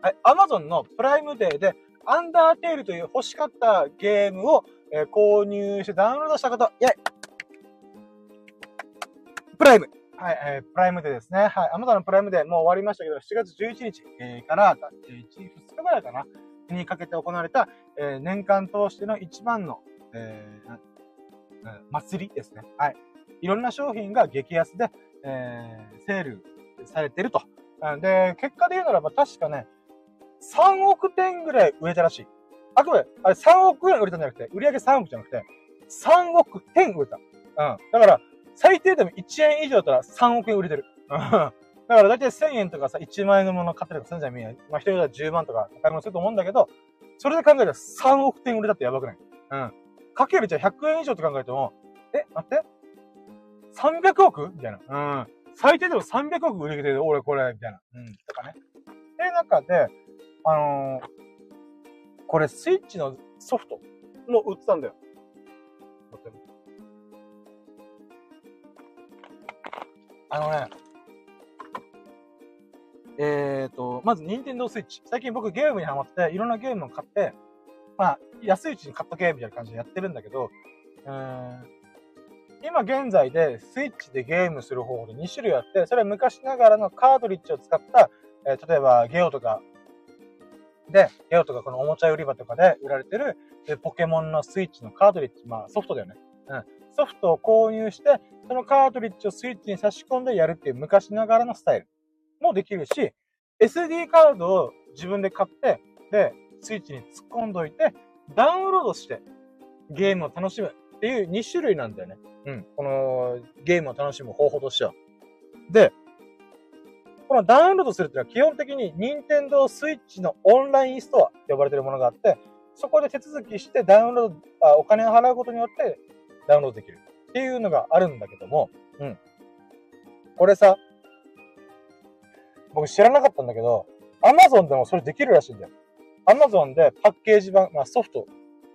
はい、アマゾンのプライムデーで、アンダーテールという欲しかったゲームを、えー、購入してダウンロードしたこと、イェイプライムはい、えー、プライムデーですね。はい、アマゾンのプライムデーもう終わりましたけど、7月11日、えー、から、えー、1、2日ぐらいかなにかけて行われた、えー、年間通しての一番の、えー、祭りですね。はい。いろんな商品が激安で、えー、セールされてると。で、結果で言うならば確かね、3億点ぐらい売れたらしい。あくまで、あれ3億円売れたんじゃなくて、売り上げ3億じゃなくて、3億点売れた。うん。だから、最低でも1円以上だったら3億円売れてる。うんだから大体1000円とかさ、1万円のもの買ったりとかするんじゃん、みんな。まあ、一人だ10万とか買い物すると思うんだけど、それで考えたら3億点売れたってやばくない？うん。かけるじゃあ100円以上と考えても、え、待って ?300 億みたいな。うん。最低でも300億売れてる、俺これ、みたいな。うん。とかね。って中で、あのー、これスイッチのソフトの売ってたんだよ。あのね、えっ、ー、と、まず、ニンテンドースイッチ。最近僕ゲームにハマって、いろんなゲームを買って、まあ、安いうちに買っとけ、みたいな感じでやってるんだけど、うん、今現在でスイッチでゲームする方法で2種類あって、それは昔ながらのカートリッジを使った、えー、例えばゲオとか、で、ゲオとかこのおもちゃ売り場とかで売られてる、ポケモンのスイッチのカートリッジ、まあソフトだよね。うん。ソフトを購入して、そのカートリッジをスイッチに差し込んでやるっていう昔ながらのスタイルもできるし、SD カードを自分で買って、で、スイッチに突っ込んどいて、ダウンロードしてゲームを楽しむっていう2種類なんだよね。うん。このゲームを楽しむ方法としては。で、このダウンロードするっていうのは基本的に Nintendo Switch のオンラインストアって呼ばれてるものがあって、そこで手続きしてダウンロード、あお金を払うことによってダウンロードできるっていうのがあるんだけども、うん。これさ、僕知らなかったんだけど、Amazon でもそれできるらしいんだよ。Amazon でパッケージ版、まあ、ソフト、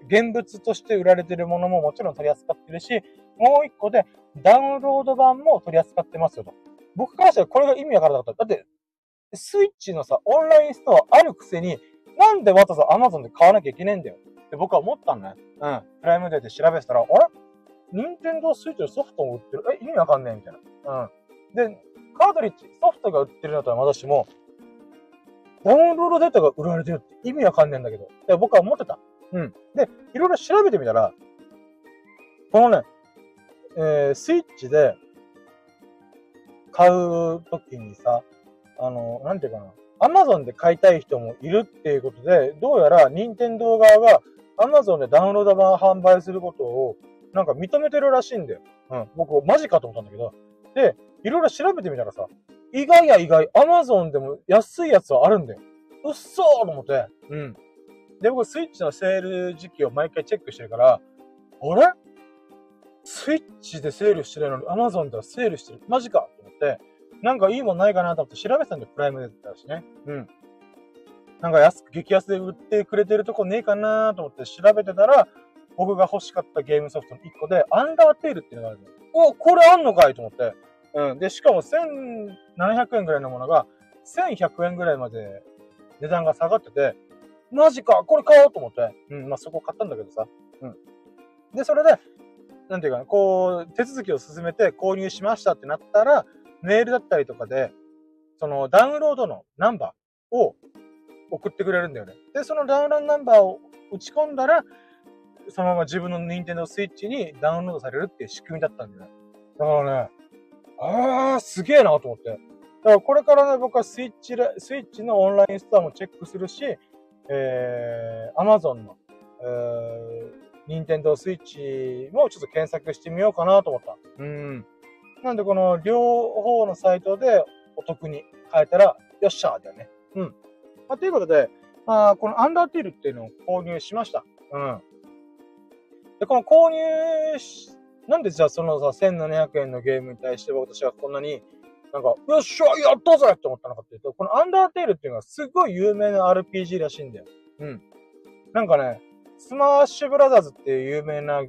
現物として売られてるものももちろん取り扱ってるし、もう一個でダウンロード版も取り扱ってますよと。僕からしたらこれが意味わからなかった。だって、スイッチのさ、オンラインストアあるくせに、なんでわざわざ Amazon で買わなきゃいけねえんだよって僕は思ったんだね。うん。プライムデーで調べてたら、あれ？任天堂スイッチのソフトも売ってる？え、意味わかんねえみたいな。うん。で、カートリッジ、ソフトが売ってるんだったらまだしも、ダウンロードデータが売られてるって意味わかんねえんだけど。で僕は思ってた。うん。で、いろいろ調べてみたら、このね、えー、スイッチで買うときにさ、あの、なんていうかな、アマゾンで買いたい人もいるっていうことで、どうやら任天堂側がアマゾンでダウンロード版販売することをなんか認めてるらしいんだよ。うん。僕、マジかと思ったんだけど。で、いろいろ調べてみたらさ、意外や意外、アマゾンでも安いやつはあるんだよ。うっそーと思って。うん。で、僕、スイッチのセール時期を毎回チェックしてるから、あれ？スイッチでセールしてるのに、アマゾンではセールしてる。マジかと思って、なんかいいもんないかなと思って調べてたんだよ、プライムでったしね。うん。なんか安く、激安で売ってくれてるとこねえかなと思って調べてたら、僕が欲しかったゲームソフトの1個で、アンダーテールっていうのがあるの。お、これあんのかいと思って。うん。で、しかも1700円ぐらいのものが、1100円ぐらいまで値段が下がってて、マジかこれ買おうと思って。うん。まあ、そこ買ったんだけどさ。うん。で、それで、なんていうかな、こう、手続きを進めて購入しましたってなったら、メールだったりとかで、そのダウンロードのナンバーを送ってくれるんだよね。で、そのダウンロードナンバーを打ち込んだら、そのまま自分の Nintendo Switch にダウンロードされるっていう仕組みだったんだよね。だからね、あー、すげえなと思って。だからこれからね、僕はスイッチ、スイッチのオンラインストアもチェックするし、えー、Amazon の、えー、Nintendo Switch もちょっと検索してみようかなと思った。うん。なんでこの両方のサイトでお得に買えたら、よっしゃーだよね。うん。まあ、ということで、まあ、このアンダーテールっていうのを購入しました。うん。で、この購入し、なんでじゃあそのさ、1700円のゲームに対して私はこんなに、なんか、よっしゃ、やったぜって思ったのかっていうと、このアンダーテールっていうのはすごい有名な RPG らしいんだよ。うん。なんかね、スマッシュブラザーズっていう有名な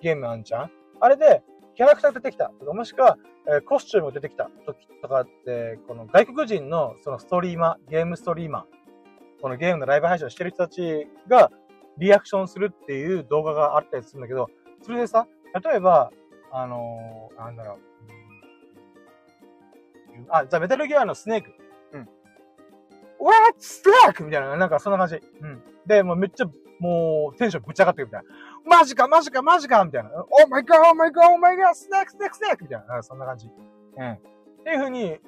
ゲームあんじゃん？あれで、キャラクター出てきたとか、もしくは、えー、コスチューム出てきた時とかって、この外国人のそのストリーマー、ゲームストリーマー、このゲームのライブ配信をしてる人たちがリアクションするっていう動画があったりするんだけど、それでさ、例えば、あのー、なんだろう、あ、じゃあメタルギアのスネーク。うん。What? スネークみたいな、なんかそんな感じ。うん。で、もうめっちゃ、もうテンションぶち上がってるみたいな。マジかマジかマジかみたいな。Oh my god, oh my god, oh my god, スネークスネークスネークみたいな。そんな感じ。うん。っていう風に、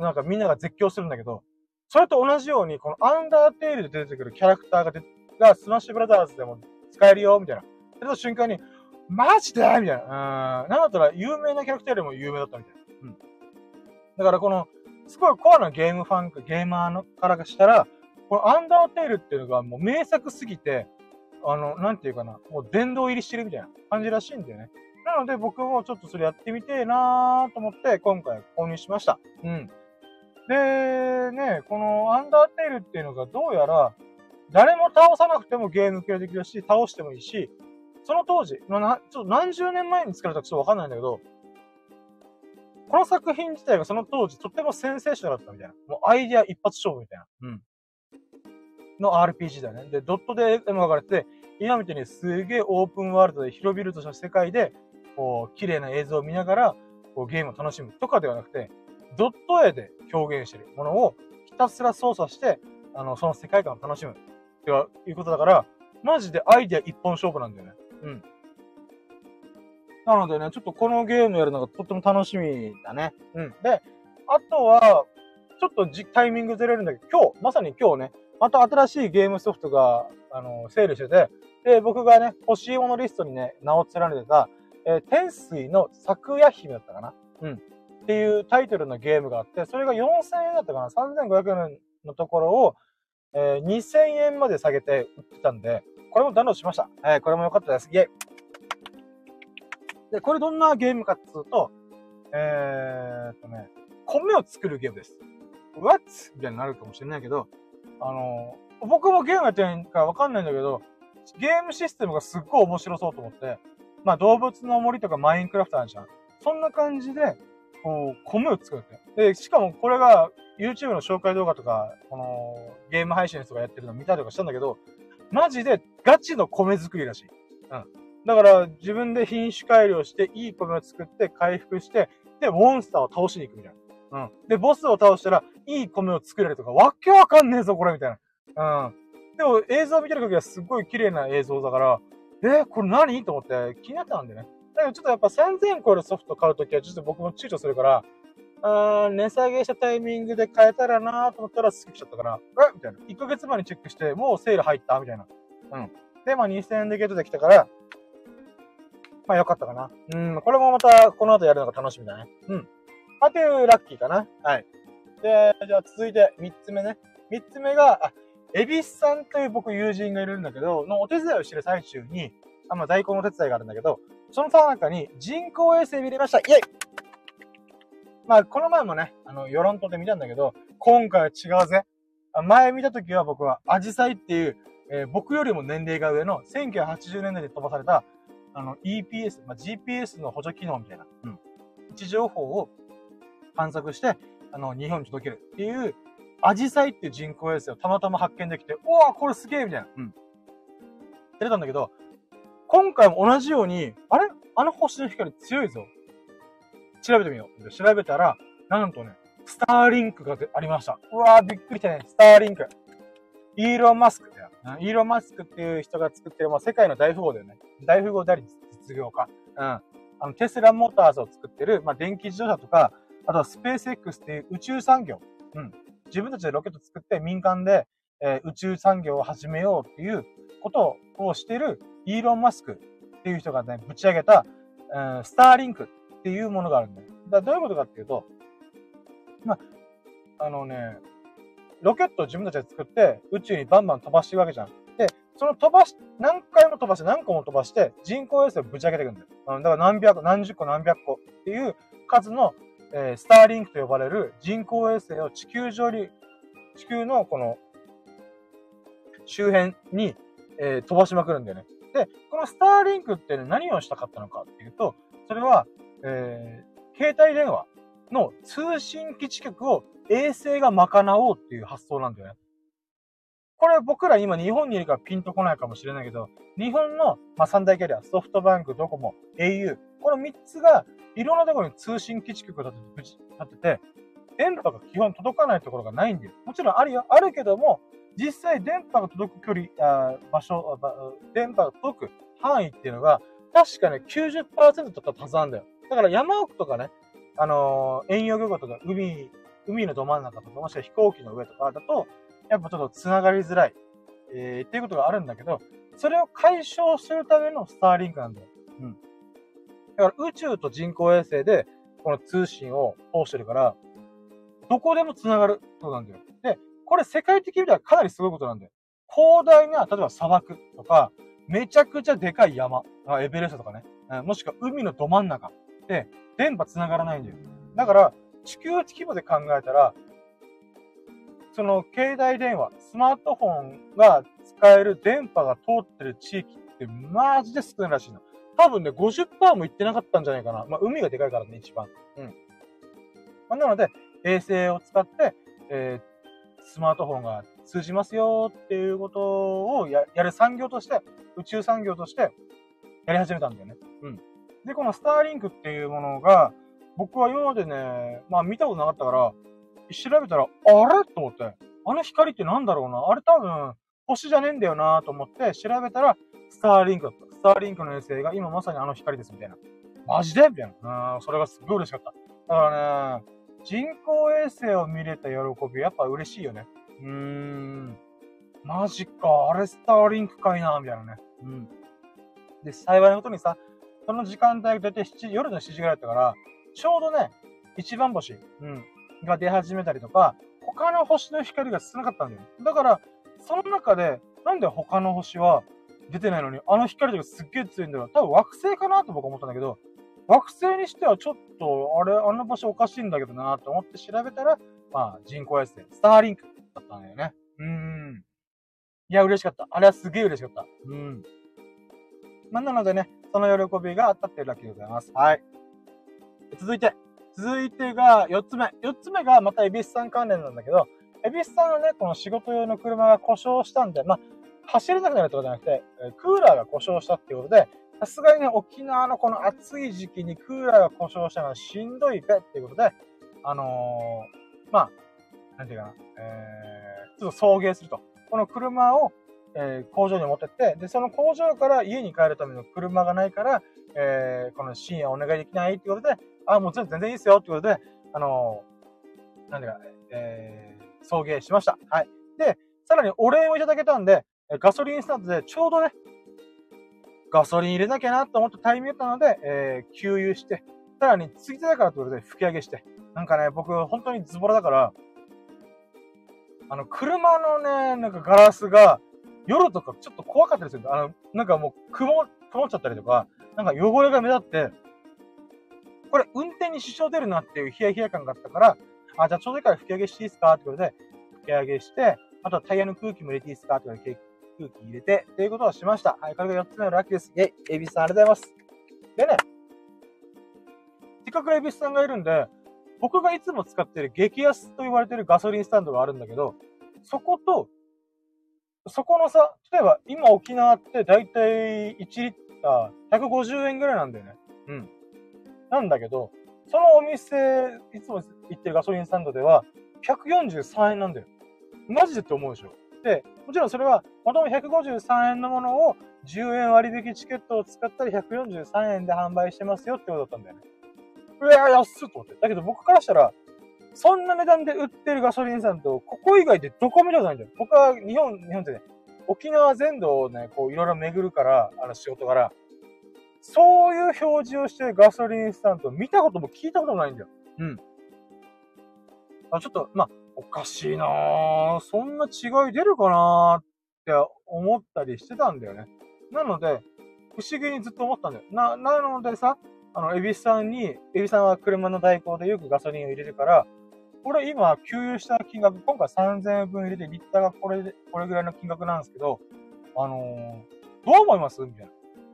なんかみんなが絶叫するんだけど、それと同じように、このアンダーテールで出てくるキャラクターががスマッシュブラザーズでも使えるよ、みたいな。それと瞬間に、マジで？みたいな。うん。なんだったら有名なキャラクターよりも有名だったみたいな。うん。だからこの、すごいコアなゲームファン、ゲーマーのからしたら、このアンダーテールっていうのがもう名作すぎて、あの、なんていうかな、もう殿堂入りしてるみたいな感じらしいんだよね。なので僕もちょっとそれやってみてえなーと思って今回購入しました。うん。で、ね、このアンダーテールっていうのがどうやら、誰も倒さなくてもゲーム系できるし、倒してもいいし、その当時、なちょっと何十年前に作られたかちょっとわかんないんだけど、この作品自体がその当時とってもセンセーショナルだったみたいな。もうアイディア一発勝負みたいな。うん。の RPG だよね。で、ドットで描かれて、今みたいにすげえオープンワールドで広々とした世界で、こう、綺麗な映像を見ながら、こう、ゲームを楽しむとかではなくて、ドット絵で表現してるものをひたすら操作して、あの、その世界観を楽しむ。っていうことだから、マジでアイデア一本勝負なんだよね。うん。なのでね、ちょっとこのゲームやるのがとっても楽しみだね。うん。で、あとは、ちょっとタイミングずれるんだけど、今日、まさに今日ね、また新しいゲームソフトが、あの、セールしてて、で、僕がね、欲しいものリストにね、名を連ねてた、えー、天水の咲夜姫だったかな？うん。っていうタイトルのゲームがあって、それが4000円だったかな ?3500 円のところを、えー、2000円まで下げて売ってたんで、これもダウンロードしました。えー、これも良かったです。イェイで、これどんなゲームかっつうと、えー、っとね、米を作るゲームです。What? みたいになるかもしれないけど、あのー、僕もゲームやってないからわかんないんだけど、ゲームシステムがすっごい面白そうと思って、まあ動物の森とかマインクラフトあるじゃん。そんな感じで、こう、米を作るって。で、しかもこれが YouTube の紹介動画とか、このゲーム配信とかやってるの見たりとかしたんだけど、マジでガチの米作りらしい。うん。だから自分で品種改良して、いい米を作って回復して、で、モンスターを倒しに行くみたいな。うん。で、ボスを倒したら、いい米を作れるとか、わけわかんねえぞ、これ、みたいな。うん。でも、映像を見てる限りはすっごい綺麗な映像だから、えー、これ何？と思って気になったんでね。だけどちょっとやっぱ3000超えるソフト買うときはちょっと僕も躊躇するから、あ値下げしたタイミングで買えたらなと思ったらスキップしちゃったから、えみたいな。1ヶ月前にチェックして、もうセール入ったみたいな。うん。で、まあ2000円でゲットできたから、まあよかったかな。うん、これもまたこの後やるのが楽しみだね。うん。あというラッキーかな。はい。で、じゃあ続いて3つ目ね。3つ目が、あ、エビスさんという僕友人がいるんだけど、のお手伝いをしてる最中に、あ、まあ、代行のお手伝いがあるんだけど、そのさ中に人工衛星見れました。イェイまあ、この前もね、あの、世論とで見たんだけど、今回は違うぜ。前見た時は僕は、アジサイっていう、えー、僕よりも年齢が上の1980年代で飛ばされた、あの、EPS、まあ、GPS の補助機能みたいな、うん。位置情報を観測して、あの、日本に届けるっていう、アジサイっていう人工衛星をたまたま発見できて、おわこれすげえみたいな。うん。出たんだけど、今回も同じように、あれ？あの星の光強いぞ。調べてみよう。調べたら、なんとね、スターリンクがありました。うわー、びっくりしたね。スターリンク。イーロン・マスクだよ。イーロン・マスクっていう人が作ってる、まあ、世界の大富豪だよね。大富豪であり実業家。うん。あの、テスラモーターズを作ってる、まあ、電気自動車とか、あとはスペース X っていう宇宙産業。うん。自分たちでロケット作って民間で、えー、宇宙産業を始めようっていうことをしてるイーロン・マスクっていう人がね、ぶち上げた、うん、スターリンクっていうものがあるんだよ。だどういうことかっていうと、まあ、あのね、ロケットを自分たちで作って、宇宙にバンバン飛ばしていくわけじゃん。で、その飛ばし、何回も飛ばして、何個も飛ばして、人工衛星をぶち上げていくんだよ。うん、だから何百、何十個何百個っていう数の、えー、スターリンクと呼ばれる人工衛星を地球上に、地球のこの、周辺に、えー、飛ばしまくるんだよね。で、このスターリンクって、ね、何をしたかったのかっていうと、それは、えー、携帯電話の通信基地局を衛星が賄おうっていう発想なんだよね。これ僕ら今日本にいるからピンとこないかもしれないけど、日本の、ま、三大キャリア、ソフトバンク、ドコモ、au、この三つがいろんなところに通信基地局を立てて、立てて、電波が基本届かないところがないんだよ。もちろんあるよ。あるけども、実際電波が届く距離、あ場所電波が届く範囲っていうのが、確かね、90%とかはずなんだよ。だから山奥とかね、あのー、遠洋漁港とか海、海のど真ん中とか、もしくは飛行機の上とかだと、やっぱちょっと繋がりづらい、えー、っていうことがあるんだけど、それを解消するためのスターリンクなんだよ。うん。だから宇宙と人工衛星で、この通信を通してるから、どこでも繋がるそうなんだよ。で、これ世界的に見たらかなりすごいことなんだよ。広大な、例えば砂漠とか、めちゃくちゃでかい山、エベレストとかね、もしくは海のど真ん中、電波繋がらないんだよ。だから、地球規模で考えたら、その携帯電話、スマートフォンが使える電波が通ってる地域ってマジで少ないらしいの。多分ね、50%もいってなかったんじゃないかな。まあ、海がでかいからね、一番。うん。まあ、なので、衛星を使って、えー、スマートフォンが通じますよっていうことをややる産業として、宇宙産業としてやり始めたんだよね。で、このスターリンクっていうものが、僕は今までね、まあ見たことなかったから、調べたら、あれ？と思って、あの光ってなんだろうな？あれ多分、星じゃねえんだよなと思って調べたら、スターリンクだった。スターリンクの衛星が今まさにあの光です、みたいな。マジで？みたいな。うん、それがすごい嬉しかった。だからね、人工衛星を見れた喜び、やっぱ嬉しいよね。うーん。マジか、あれスターリンクかいな、みたいなね。うん。で、幸いなことにさ、その時間帯が大体7夜の7時ぐらいだったから、ちょうどね、一番星、うん、が出始めたりとか、他の星の光が少なかったんだよ。だから、その中で、なんで他の星は出てないのに、あの光がすっげえ強いんだろう。多分惑星かなと僕は思ったんだけど、惑星にしてはちょっと、あれ、あの場所おかしいんだけどなと思って調べたら、まあ、人工衛星、スターリンクだったんだよね。うーん。いや、嬉しかった。あれはすげえ嬉しかった。うん。まあ、なのでね、その喜びがあったっていうだけでございます。はい。続いて、続いてが4つ目。4つ目がまたエビスさん関連なんだけど、エビスさんのね、この仕事用の車が故障したんで、まあ、走れなくなるってことじゃなくて、クーラーが故障したっていうことで、さすがにね、沖縄のこの暑い時期にクーラーが故障したのはしんどいべっていうことで、あのー、まあ、なんていうかな、えー、ちょっと送迎すると。この車を、えー、工場に持ってって、で、その工場から家に帰るための車がないから、えー、この深夜お願いできないってことで、あ、もう全然いいですよってことで、あのー、なんでか、えー、送迎しました。はい。で、さらにお礼をいただけたんで、ガソリンスタンドでちょうどね、ガソリン入れなきゃなと思ったタイミングだったので、えー、給油して、さらに次手だからということで吹き上げして、なんかね、僕本当にズボラだから、あの、車のね、なんかガラスが、夜とかちょっと怖かったりするあの、なんかもう曇、曇っちゃったりとか、なんか汚れが目立って、これ運転に支障出るなっていうヒヤヒヤ感があったから、あ、じゃあちょうどいいから吹き上げしていいですかってことで、吹き上げして、あとはタイヤの空気も入れていいですかってことで空気入れて、っていうことをしました。はい、これが4つ目のラッキーです。イェイ、エビスさんありがとうございます。でね、せっかくエビスさんがいるんで、僕がいつも使ってる激安と言われてるガソリンスタンドがあるんだけど、そこと、そこのさ、例えば今沖縄ってだいたい1リッター150円ぐらいなんだよね。うん。なんだけど、そのお店、いつも行ってるガソリンスタンドでは、143円なんだよ。マジでって思うでしょ。で、もちろんそれは、もともと153円のものを10円割引チケットを使ったら143円で販売してますよってことだったんだよね。うわ、安っと思って。だけど僕からしたら、そんな値段で売ってるガソリンスタンド、ここ以外でどこ見たことないんだよ。僕は日本、日本ってね、沖縄全土をね、こういろいろ巡るから、あの仕事から、そういう表示をしてるガソリンスタンド見たことも聞いたこともないんだよ。うん。あちょっと、まあ、おかしいなぁ。そんな違い出るかなって思ったりしてたんだよね。なので、不思議にずっと思ったんだよ。な、なのでさ、あの、エビスさんに、エビさんは車の代行でよくガソリンを入れるから、俺今、給油した金額、今回3000円分入れて、リッターがこれで、これぐらいの金額なんですけど、あのー、どう思います？みたい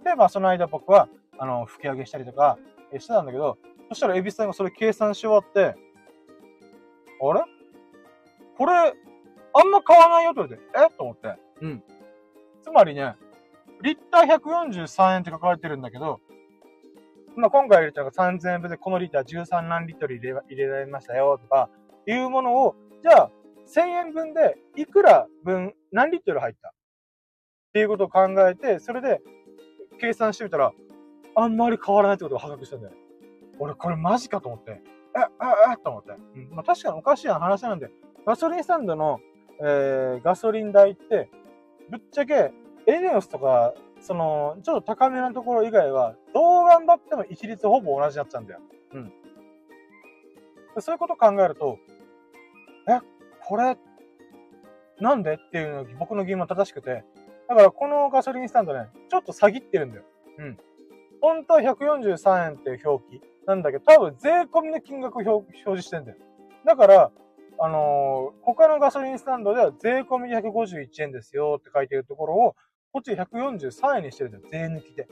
な。で、まあ、その間僕は、あの、吹き上げしたりとか、えしてたんだけど、そしたらエビスさんがそれ計算し終わって、あれ？これ、あんま買わないよって言われて、え？と思って。うん。つまりね、リッター143円って書かれてるんだけど、まあ、今回入れたのが3000円分でこのリッター13何リットル入れ入れられましたよとか、いうものを、じゃあ、1000円分でいくら分何リットル入ったっていうことを考えて、それで計算してみたら、あんまり変わらないってことが破格したんだよ。俺これマジかと思って。え、え、え、と思って。うん。まあ、確かにおかしい話なんで、ガソリンスタンドの、えー、ガソリン代って、ぶっちゃけ、エネオスとか、その、ちょっと高めなところ以外は、どう頑張っても一律ほぼ同じになっちゃうんだよ。うん。そういうことを考えると、え、これ、なんで？っていうのが僕の疑問正しくて、だからこのガソリンスタンドね、ちょっと詐欺ってるんだよ。うん。本当は143円っていう表記なんだけど、多分税込みの金額を表示してんだよ。だから、あのー、他のガソリンスタンドでは税込みで151円ですよって書いてるところを、こっち143円にしてるんだよ。税抜きで。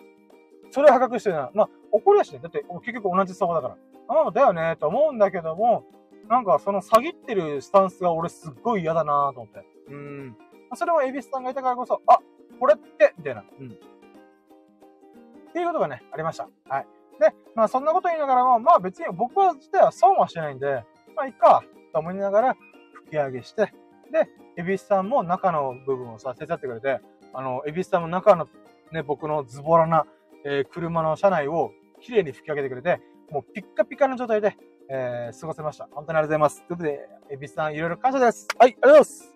それを破格してるな。まあ、怒りやしね。だって結局同じ相場だから。ああ、だよね、と思うんだけども、なんかその詐欺ってるスタンスが俺すっごい嫌だなと思って。うん。それもエビスさんがいたからこそ、あ、これって、みたいな。うん。っていうことがね、ありました。はい。で、まあそんなこと言いながらも、まあ別に僕は自体は損はしてないんで、まあいっか、と思いながら吹き上げして、で、エビスさんも中の部分をさ、手伝ってくれて、あの、エビスさんも中のね、僕のズボラな、えー、車の車内を綺麗に吹き上げてくれて、もうピッカピカの状態で、えー、過ごせました。本当にありがとうございます。ということで、エビさんいろいろ感謝です。はい、ありがとうございます。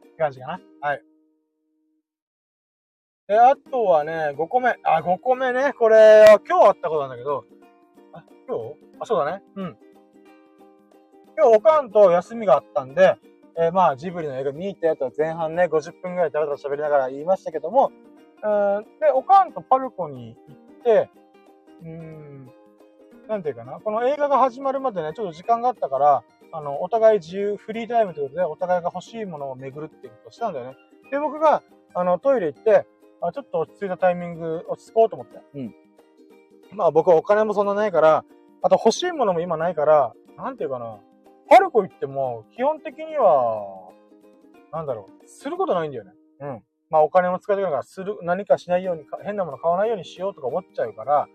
って感じかな。はい。え、あとはね、5個目。あ、5個目ね。これ、今日あったことなんだけど、あ、今日？あ、そうだね。うん。今日おかんと休みがあったんで、えー、まあ、ジブリの映画見に行ったやつは前半ね、50分くらいだらだら喋りながら言いましたけども、うん、で、おかんとパルコに行って、うーん、なんていうかな、この映画が始まるまでね、ちょっと時間があったから、あの、お互い自由、フリータイムということで、お互いが欲しいものを巡るっていうことをしたんだよね。で、僕が、あの、トイレ行って、あちょっと落ち着いたタイミング、落ち着こうと思って。うん。まあ僕はお金もそんなないから、あと欲しいものも今ないから、なんていうかな、パルコ行っても、基本的には、なんだろう、することないんだよね。うん。まあお金も使いたくないから、する、何かしないように、変なもの買わないようにしようとか思っちゃうから、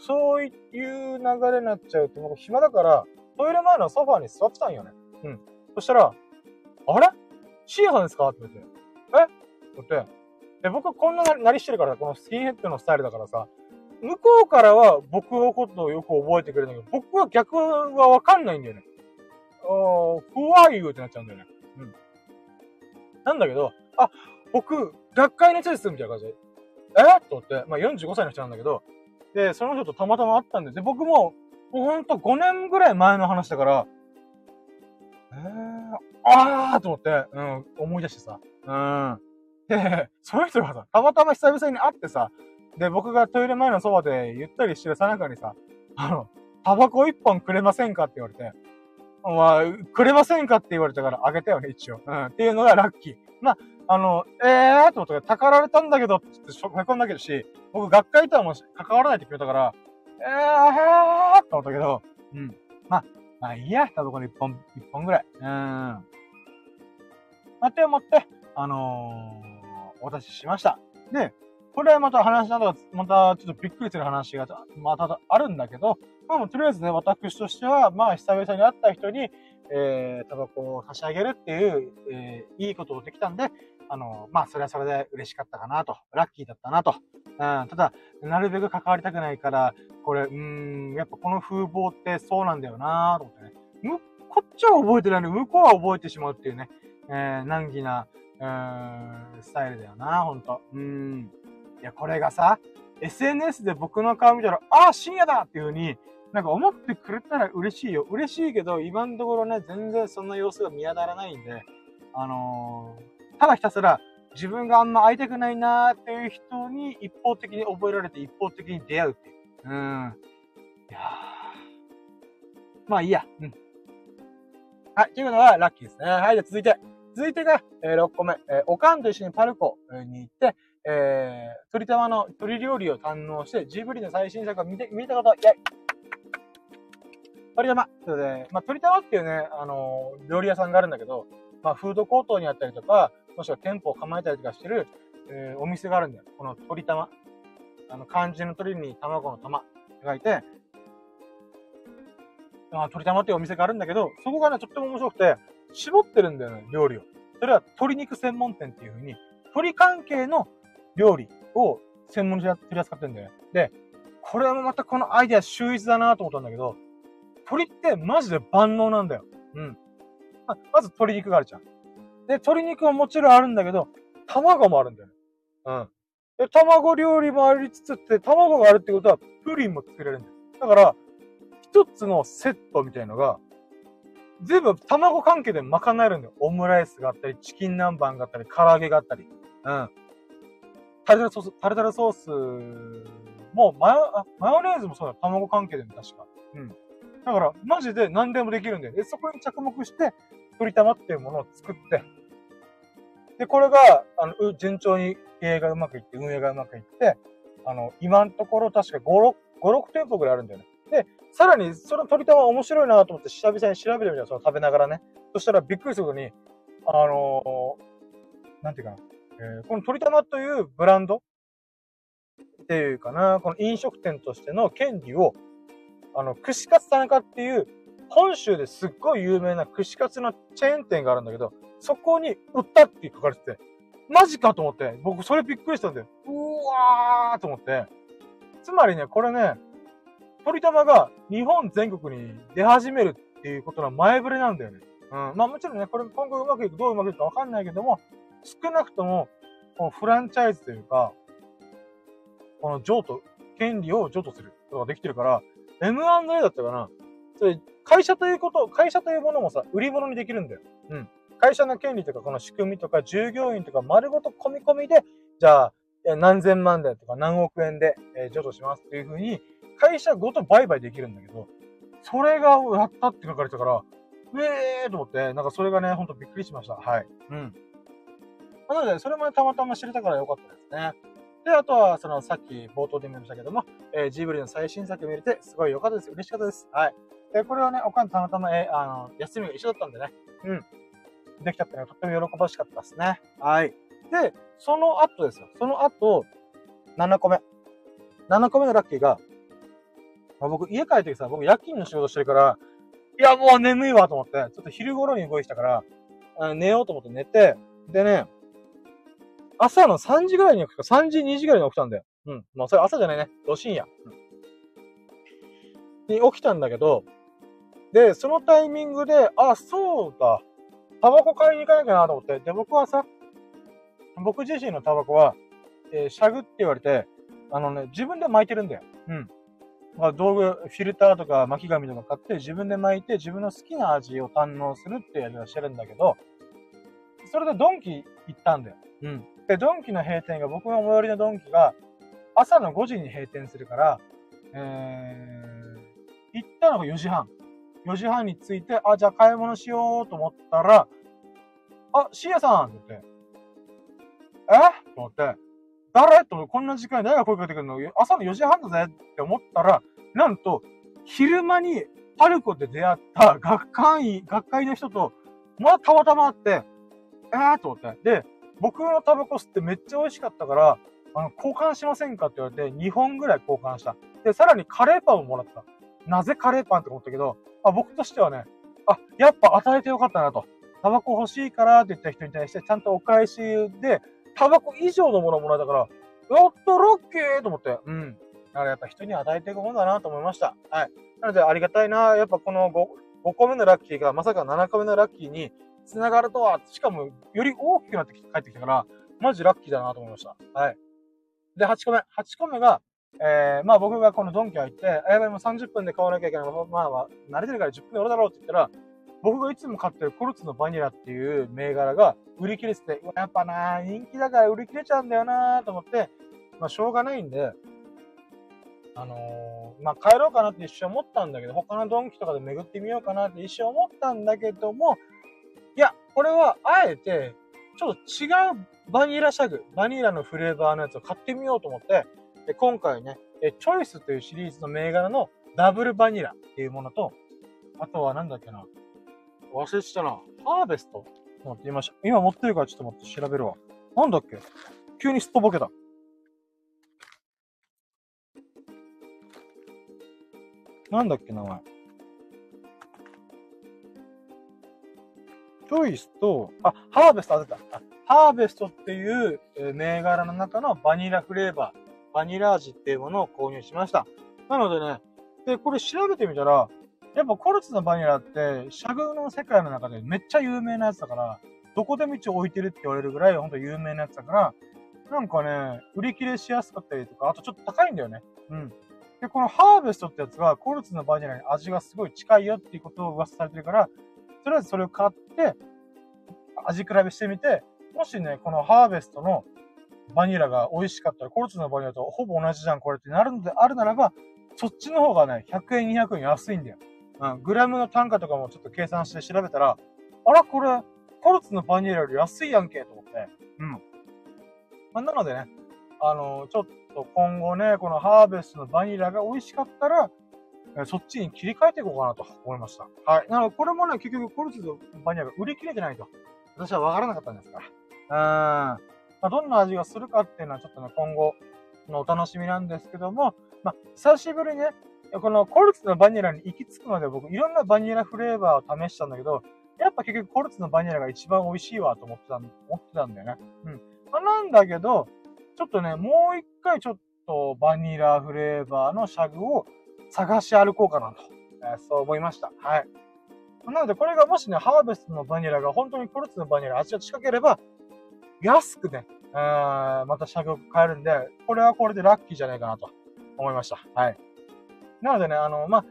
そういう流れになっちゃうと、僕暇だから、トイレ前のソファーに座ってたんよね。うん。そしたら、あれ？シーさんですか？って言って。え？って言って。で、僕こんななりしてるから、このスキンヘッドのスタイルだからさ、向こうからは僕のことをよく覚えてくれるんだけど、僕は逆はわかんないんだよね。あー、怖いよってなっちゃうんだよね。うん。なんだけど、あ、僕、学会熱ですみたいな感じで。え？と思って、まあ45歳の人なんだけど、で、その人とたまたま会ったんで、で、僕も、もうほんと5年ぐらい前の話だから、えー、あーと思って、うん、思い出してさ、うん。で、その人がさ、たまたま久々に会ってさ、で、僕がトイレ前のそばでゆったりしてるさなかにさ、あの、タバコ一本くれませんかって言われて、まあ、くれませんかって言われたからあげたよね、一応。うん。っていうのがラッキー。まあ、あの、えーってことで、たかられたんだけどって言ってへこんだけどし、僕学会とはもう関わらないってくれたから、えーって思ったけど、うん。まあ、まあいいや、タバコの一本、一本ぐらい。うん。まあ、て思って、あのーお渡ししました。で、これはまた話など、またちょっとびっくりする話がまたあるんだけど、まあとりあえずね、私としては、まあ久々に会った人に、えー、タバコを差し上げるっていう、えー、いいことをできたんで、あの、まあそれはそれで嬉しかったかなと、ラッキーだったなと。うん、ただ、なるべく関わりたくないから、これ、うん、やっぱこの風貌ってそうなんだよなと思ってね。こっちは覚えてないのに、向こうは覚えてしまうっていうね、えー、難儀な、うーん、スタイルだよな、ほんと。うん。いや、これがさ、SNS で僕の顔見たら、ああ、深夜だっていう風に、なんか思ってくれたら嬉しいよ。嬉しいけど、今のところね、全然そんな様子が見当たらないんで、あのー、ただひたすら自分があんま会いたくないなーっていう人に一方的に覚えられて一方的に出会うっていう。うん。いやまあいいや。うん。はい、ということはラッキーですね。はい、じゃ続いて。続いてが、えー、6個目。えー、おかんと一緒にパルコに行って、えー、鳥玉の鳥料理を堪能して、ジブリの最新作を見て、見たこと、イェイ鳥玉それで、まあ、鳥玉っていうね、あのー、料理屋さんがあるんだけど、まあ、フードコートにあったりとか、もしくは店舗を構えたりとかしてる、えー、お店があるんだよ。この鳥玉。あの、漢字の鳥に卵の玉って書いて、あ鳥玉っていうお店があるんだけど、そこがね、とっても面白くて、絞ってるんだよね、料理を。それは鶏肉専門店っていう風に、鶏関係の料理を専門に取り扱ってるんだよね。で、これもまたこのアイデア秀逸だなと思ったんだけど、鶏ってマジで万能なんだよ。うん。ままず鶏肉があるじゃん。で、鶏肉はもちろんあるんだけど、卵もあるんだよね。うん。で、卵料理もありつつって、卵があるってことは、プリンも作れるんだよ。だから、一つのセットみたいのが、全部卵関係で賄えるんだよ。オムライスがあったり、チキン南蛮があったり、唐揚げがあったり。うん。タルタルソース、タルタルソースもマヨ、マヨネーズもそうだよ。卵関係でも確か。うん。だから、マジで何でもできるんだよ。で、そこに着目して、鶏玉っていうものを作って、で、これが、あの、順調に経営がうまくいって、運営がうまくいって、あの、今のところ確か5、6、5、6店舗ぐらいあるんだよね。で、さらに、その鳥玉面白いなと思って久々に調べてみたその食べながらね。そしたらびっくりすることに、あのー、なんていうかな。えー、この鳥玉というブランドっていうかな、この飲食店としての権利を、あの、串カツ田中っていう、本州ですっごい有名な串カツのチェーン店があるんだけど、そこに売ったって書かれてて、マジかと思って、僕それびっくりしたんだよ。うわーと思って。つまりね、これね、鳥玉が日本全国に出始めるっていうことの前触れなんだよね。うん。まあもちろんね、これ今後うまくいく、どううまくいくかわかんないけども、少なくとも、このフランチャイズというか、この譲渡、権利を譲渡することができてるから、M&A だったかな。それ、会社ということ、会社というものもさ、売り物にできるんだよ。うん。会社の権利とか、この仕組みとか、従業員とか、丸ごと込み込みで、じゃあ、何千万でとか何億円で、えー、譲渡しますっていうふうに、会社ごと売買できるんだけど、それがやったって書かれてたから、ええーと思って、なんかそれがね、ほんとびっくりしました。はい。うん。なので、それも、ね、たまたま知れたからよかったですね。で、あとは、その、さっき冒頭でも言いましたけども、えー、ジブリの最新作見れて、すごい良かったです。嬉しかったです。はい。で、これはね、おかんたまたま、えー、あの、休みが一緒だったんでね、うん。できたってのはとっても喜ばしかったですね。はい。で、その後ですよ。その後、7個目。7個目のラッキーが、まあ、僕、家帰ってきさ、僕夜勤の仕事してるから、いや、もう眠いわと思って、ちょっと昼頃に動いてたから、寝ようと思って寝て、でね、朝の3時ぐらいに起きた、3時、2時ぐらいに起きたんだよ。うん。まあ、それ朝じゃないね。ど深夜。うん。に起きたんだけど、で、そのタイミングで、あ、そうだ。タバコ買いに行かなきゃなと思って。で、僕はさ、僕自身のタバコは、えー、シャグって言われて、あのね、自分で巻いてるんだよ。うん。まあ、道具、フィルターとか巻き紙とか買って自分で巻いて自分の好きな味を堪能するってやり方してるんだけど、それでドンキ行ったんだよ。うん。で、ドンキの閉店が、僕の最寄りのドンキが朝の5時に閉店するから、えー、行ったのが4時半。4時半に着いて、あ、じゃあ買い物しようと思ったら、あ、シエさんって言って、え？と思って、誰？とこんな時間に誰が声かけてくるの？朝の4時半だぜって思ったら、なんと、昼間にパルコで出会った学会員、学会の人と、まあ、たまたま会って、えーと思って。で、僕のタバコ吸ってめっちゃ美味しかったから、あの、交換しませんかって言われて、2本ぐらい交換した。で、さらにカレーパンをもらった。なぜカレーパンって思ったけど、あ僕としてはね、あ、やっぱ与えてよかったなと。タバコ欲しいからって言った人に対して、ちゃんとお返しで、タバコ以上のものをもらえたから、やったラッキーと思って。うん。だからやっぱ人に与えていくもんだなと思いました。はい。なのでありがたいな。やっぱこの 5, 5個目のラッキーがまさか7個目のラッキーに繋がるとは、しかもより大きくなって帰ってきたから、マジラッキーだなと思いました。はい。で、8個目。8個目が、えー、まあ僕がこのドンキ入って、あやばいもう30分で買わなきゃいけない。まあまあ、慣れてるから10分で終わるだろうって言ったら、僕がいつも買ってるコルツのバニラっていう銘柄が売り切れてて、やっぱな人気だから売り切れちゃうんだよなと思って、まあしょうがないんで、あのー、まあ帰ろうかなって一瞬思ったんだけど、他のドンキとかで巡ってみようかなって一瞬思ったんだけども、これはあえて、ちょっと違うバニラシャグ、バニラのフレーバーのやつを買ってみようと思って、で今回ね、チョイスというシリーズの銘柄のダブルバニラっていうものと、あとはなんだっけな。忘れてたな。ハーベスト持ってみました。今持ってるからちょっと待って調べるわ。なんだっけ？急にすっとぼけた。なんだっけ名前？チョイスと、あ、ハーベスト当てた。ハーベストっていう、銘柄の中のバニラフレーバー、バニラ味っていうものを購入しました。なのでね、で、これ調べてみたら、やっぱコルツのバニラって、シャグの世界の中でめっちゃ有名なやつだから、どこでも一応置いてるって言われるぐらい、ほんと有名なやつだから、なんかね、売り切れしやすかったりとか、あとちょっと高いんだよね。うん。で、このハーベストってやつが、コルツのバニラに味がすごい近いよっていうことを噂されてるから、とりあえずそれを買って、味比べしてみて、もしね、このハーベストのバニラが美味しかったら、コルツのバニラとほぼ同じじゃん、これってなるのであるならば、そっちの方がね、100円、200円安いんだよ。うん、グラムの単価とかもちょっと計算して調べたら、あら、これ、コルツのバニラより安いやんけ、と思って。うん。まあ、なのでね、あの、ちょっと今後ね、このハーベストのバニラが美味しかったら、えそっちに切り替えていこうかなと思いました。はい。なので、これもね、結局コルツのバニラが売り切れてないと。私はわからなかったんですから。うん。まあ、どんな味がするかっていうのはちょっとね、今後のお楽しみなんですけども、まあ、久しぶりにね、このコルツのバニラに行き着くまで僕いろんなバニラフレーバーを試したんだけど、やっぱ結局コルツのバニラが一番美味しいわと思ってた、思ってたんだよね。うん。まあ、なんだけど、ちょっとね、もう一回ちょっとバニラフレーバーのシャグを探し歩こうかなと、えー、そう思いました。はい。なのでこれがもしね、ハーベストのバニラが本当にコルツのバニラ味が近ければ、安くね、えーまた車両買えるんで、これはこれでラッキーじゃないかなと思いました。はい。なのでね、あの、まあ、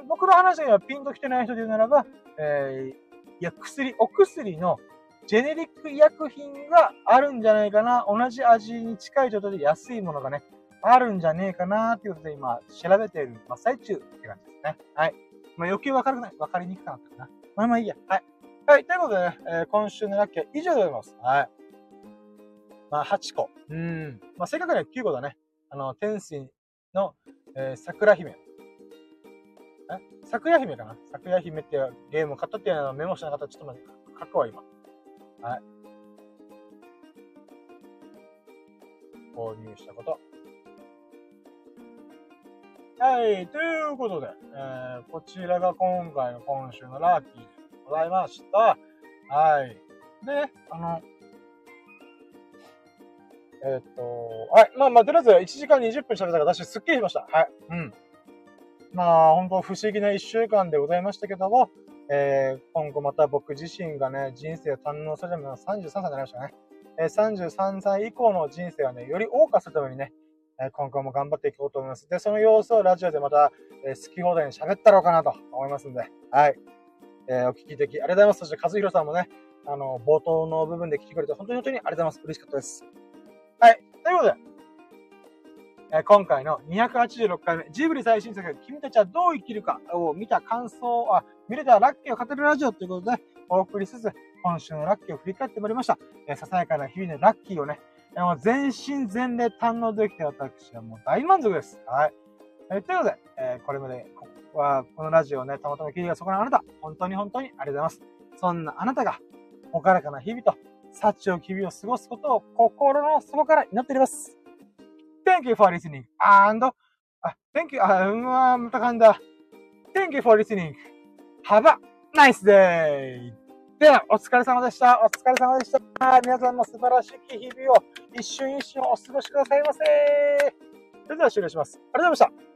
えー、僕の話にはピンと来てない人で言うならば、えー、いや、薬、お薬のジェネリック医薬品があるんじゃないかな。同じ味に近い状態で安いものがね、あるんじゃねえかなっていうことで今調べている真っ最中って感じですね。はい。まあ余計わかるない。わかりにくくなったかな。まあまあいいや。はい。はい。ということでね、えー、今週のラッキーは以上でございます。はい。まあ、8個。うん。まあ、正確には9個だね。あの、天使の、えー、桜姫。え？桜姫かな？桜姫っていうゲームを買ったっていうのをメモしなかったらちょっと待って、書くわ、今。はい。購入したこと。はい。ということで、えー、こちらが今回の今週のラッキーでございました。はい。で、あの、え、っと、はい。まあまあ、とりあえず1時間20分喋ったから私すっきりしました。はい。うん。まあ、本当不思議な1週間でございましたけども、えー、今後また僕自身がね、人生を堪能するための33歳になりましたね。えー、33歳以降の人生はね、より謳歌するためにね、今後も頑張っていこうと思います。で、その様子をラジオでまた、え好き放題に喋ったろうかなと思いますんで、はい。えお聞き的ありがとうございます。そして、和弘さんもね、あの、冒頭の部分で聞きくれて本当に本当にありがとうございます。嬉しかったです。はい。ということで、えー、今回の286回目、ジブリ最新作、君たちはどう生きるかを見た感想、あ、見れたらラッキーを語るラジオということで、お送りしつつ、今週のラッキーを振り返ってまいりました。えー、ささやかな日々のラッキーをね、もう全身全霊堪能できて私はもう大満足です。はい。えー、ということで、えー、これまで、ここは、このラジオをね、たまたま聞いてそこのあなた、本当に本当にありがとうございます。そんなあなたが、ほからかな日々と、幸を日々を過ごすことを心の底から祈っております。Thank you for listening and, あ、Thank you, あ、うわ、また噛んだ。Thank you for listening. Have a nice day! では、お疲れ様でした。お疲れ様でした。皆さんの素晴らしい日々を一瞬一瞬お過ごしくださいませ。それでは終了します。ありがとうございました。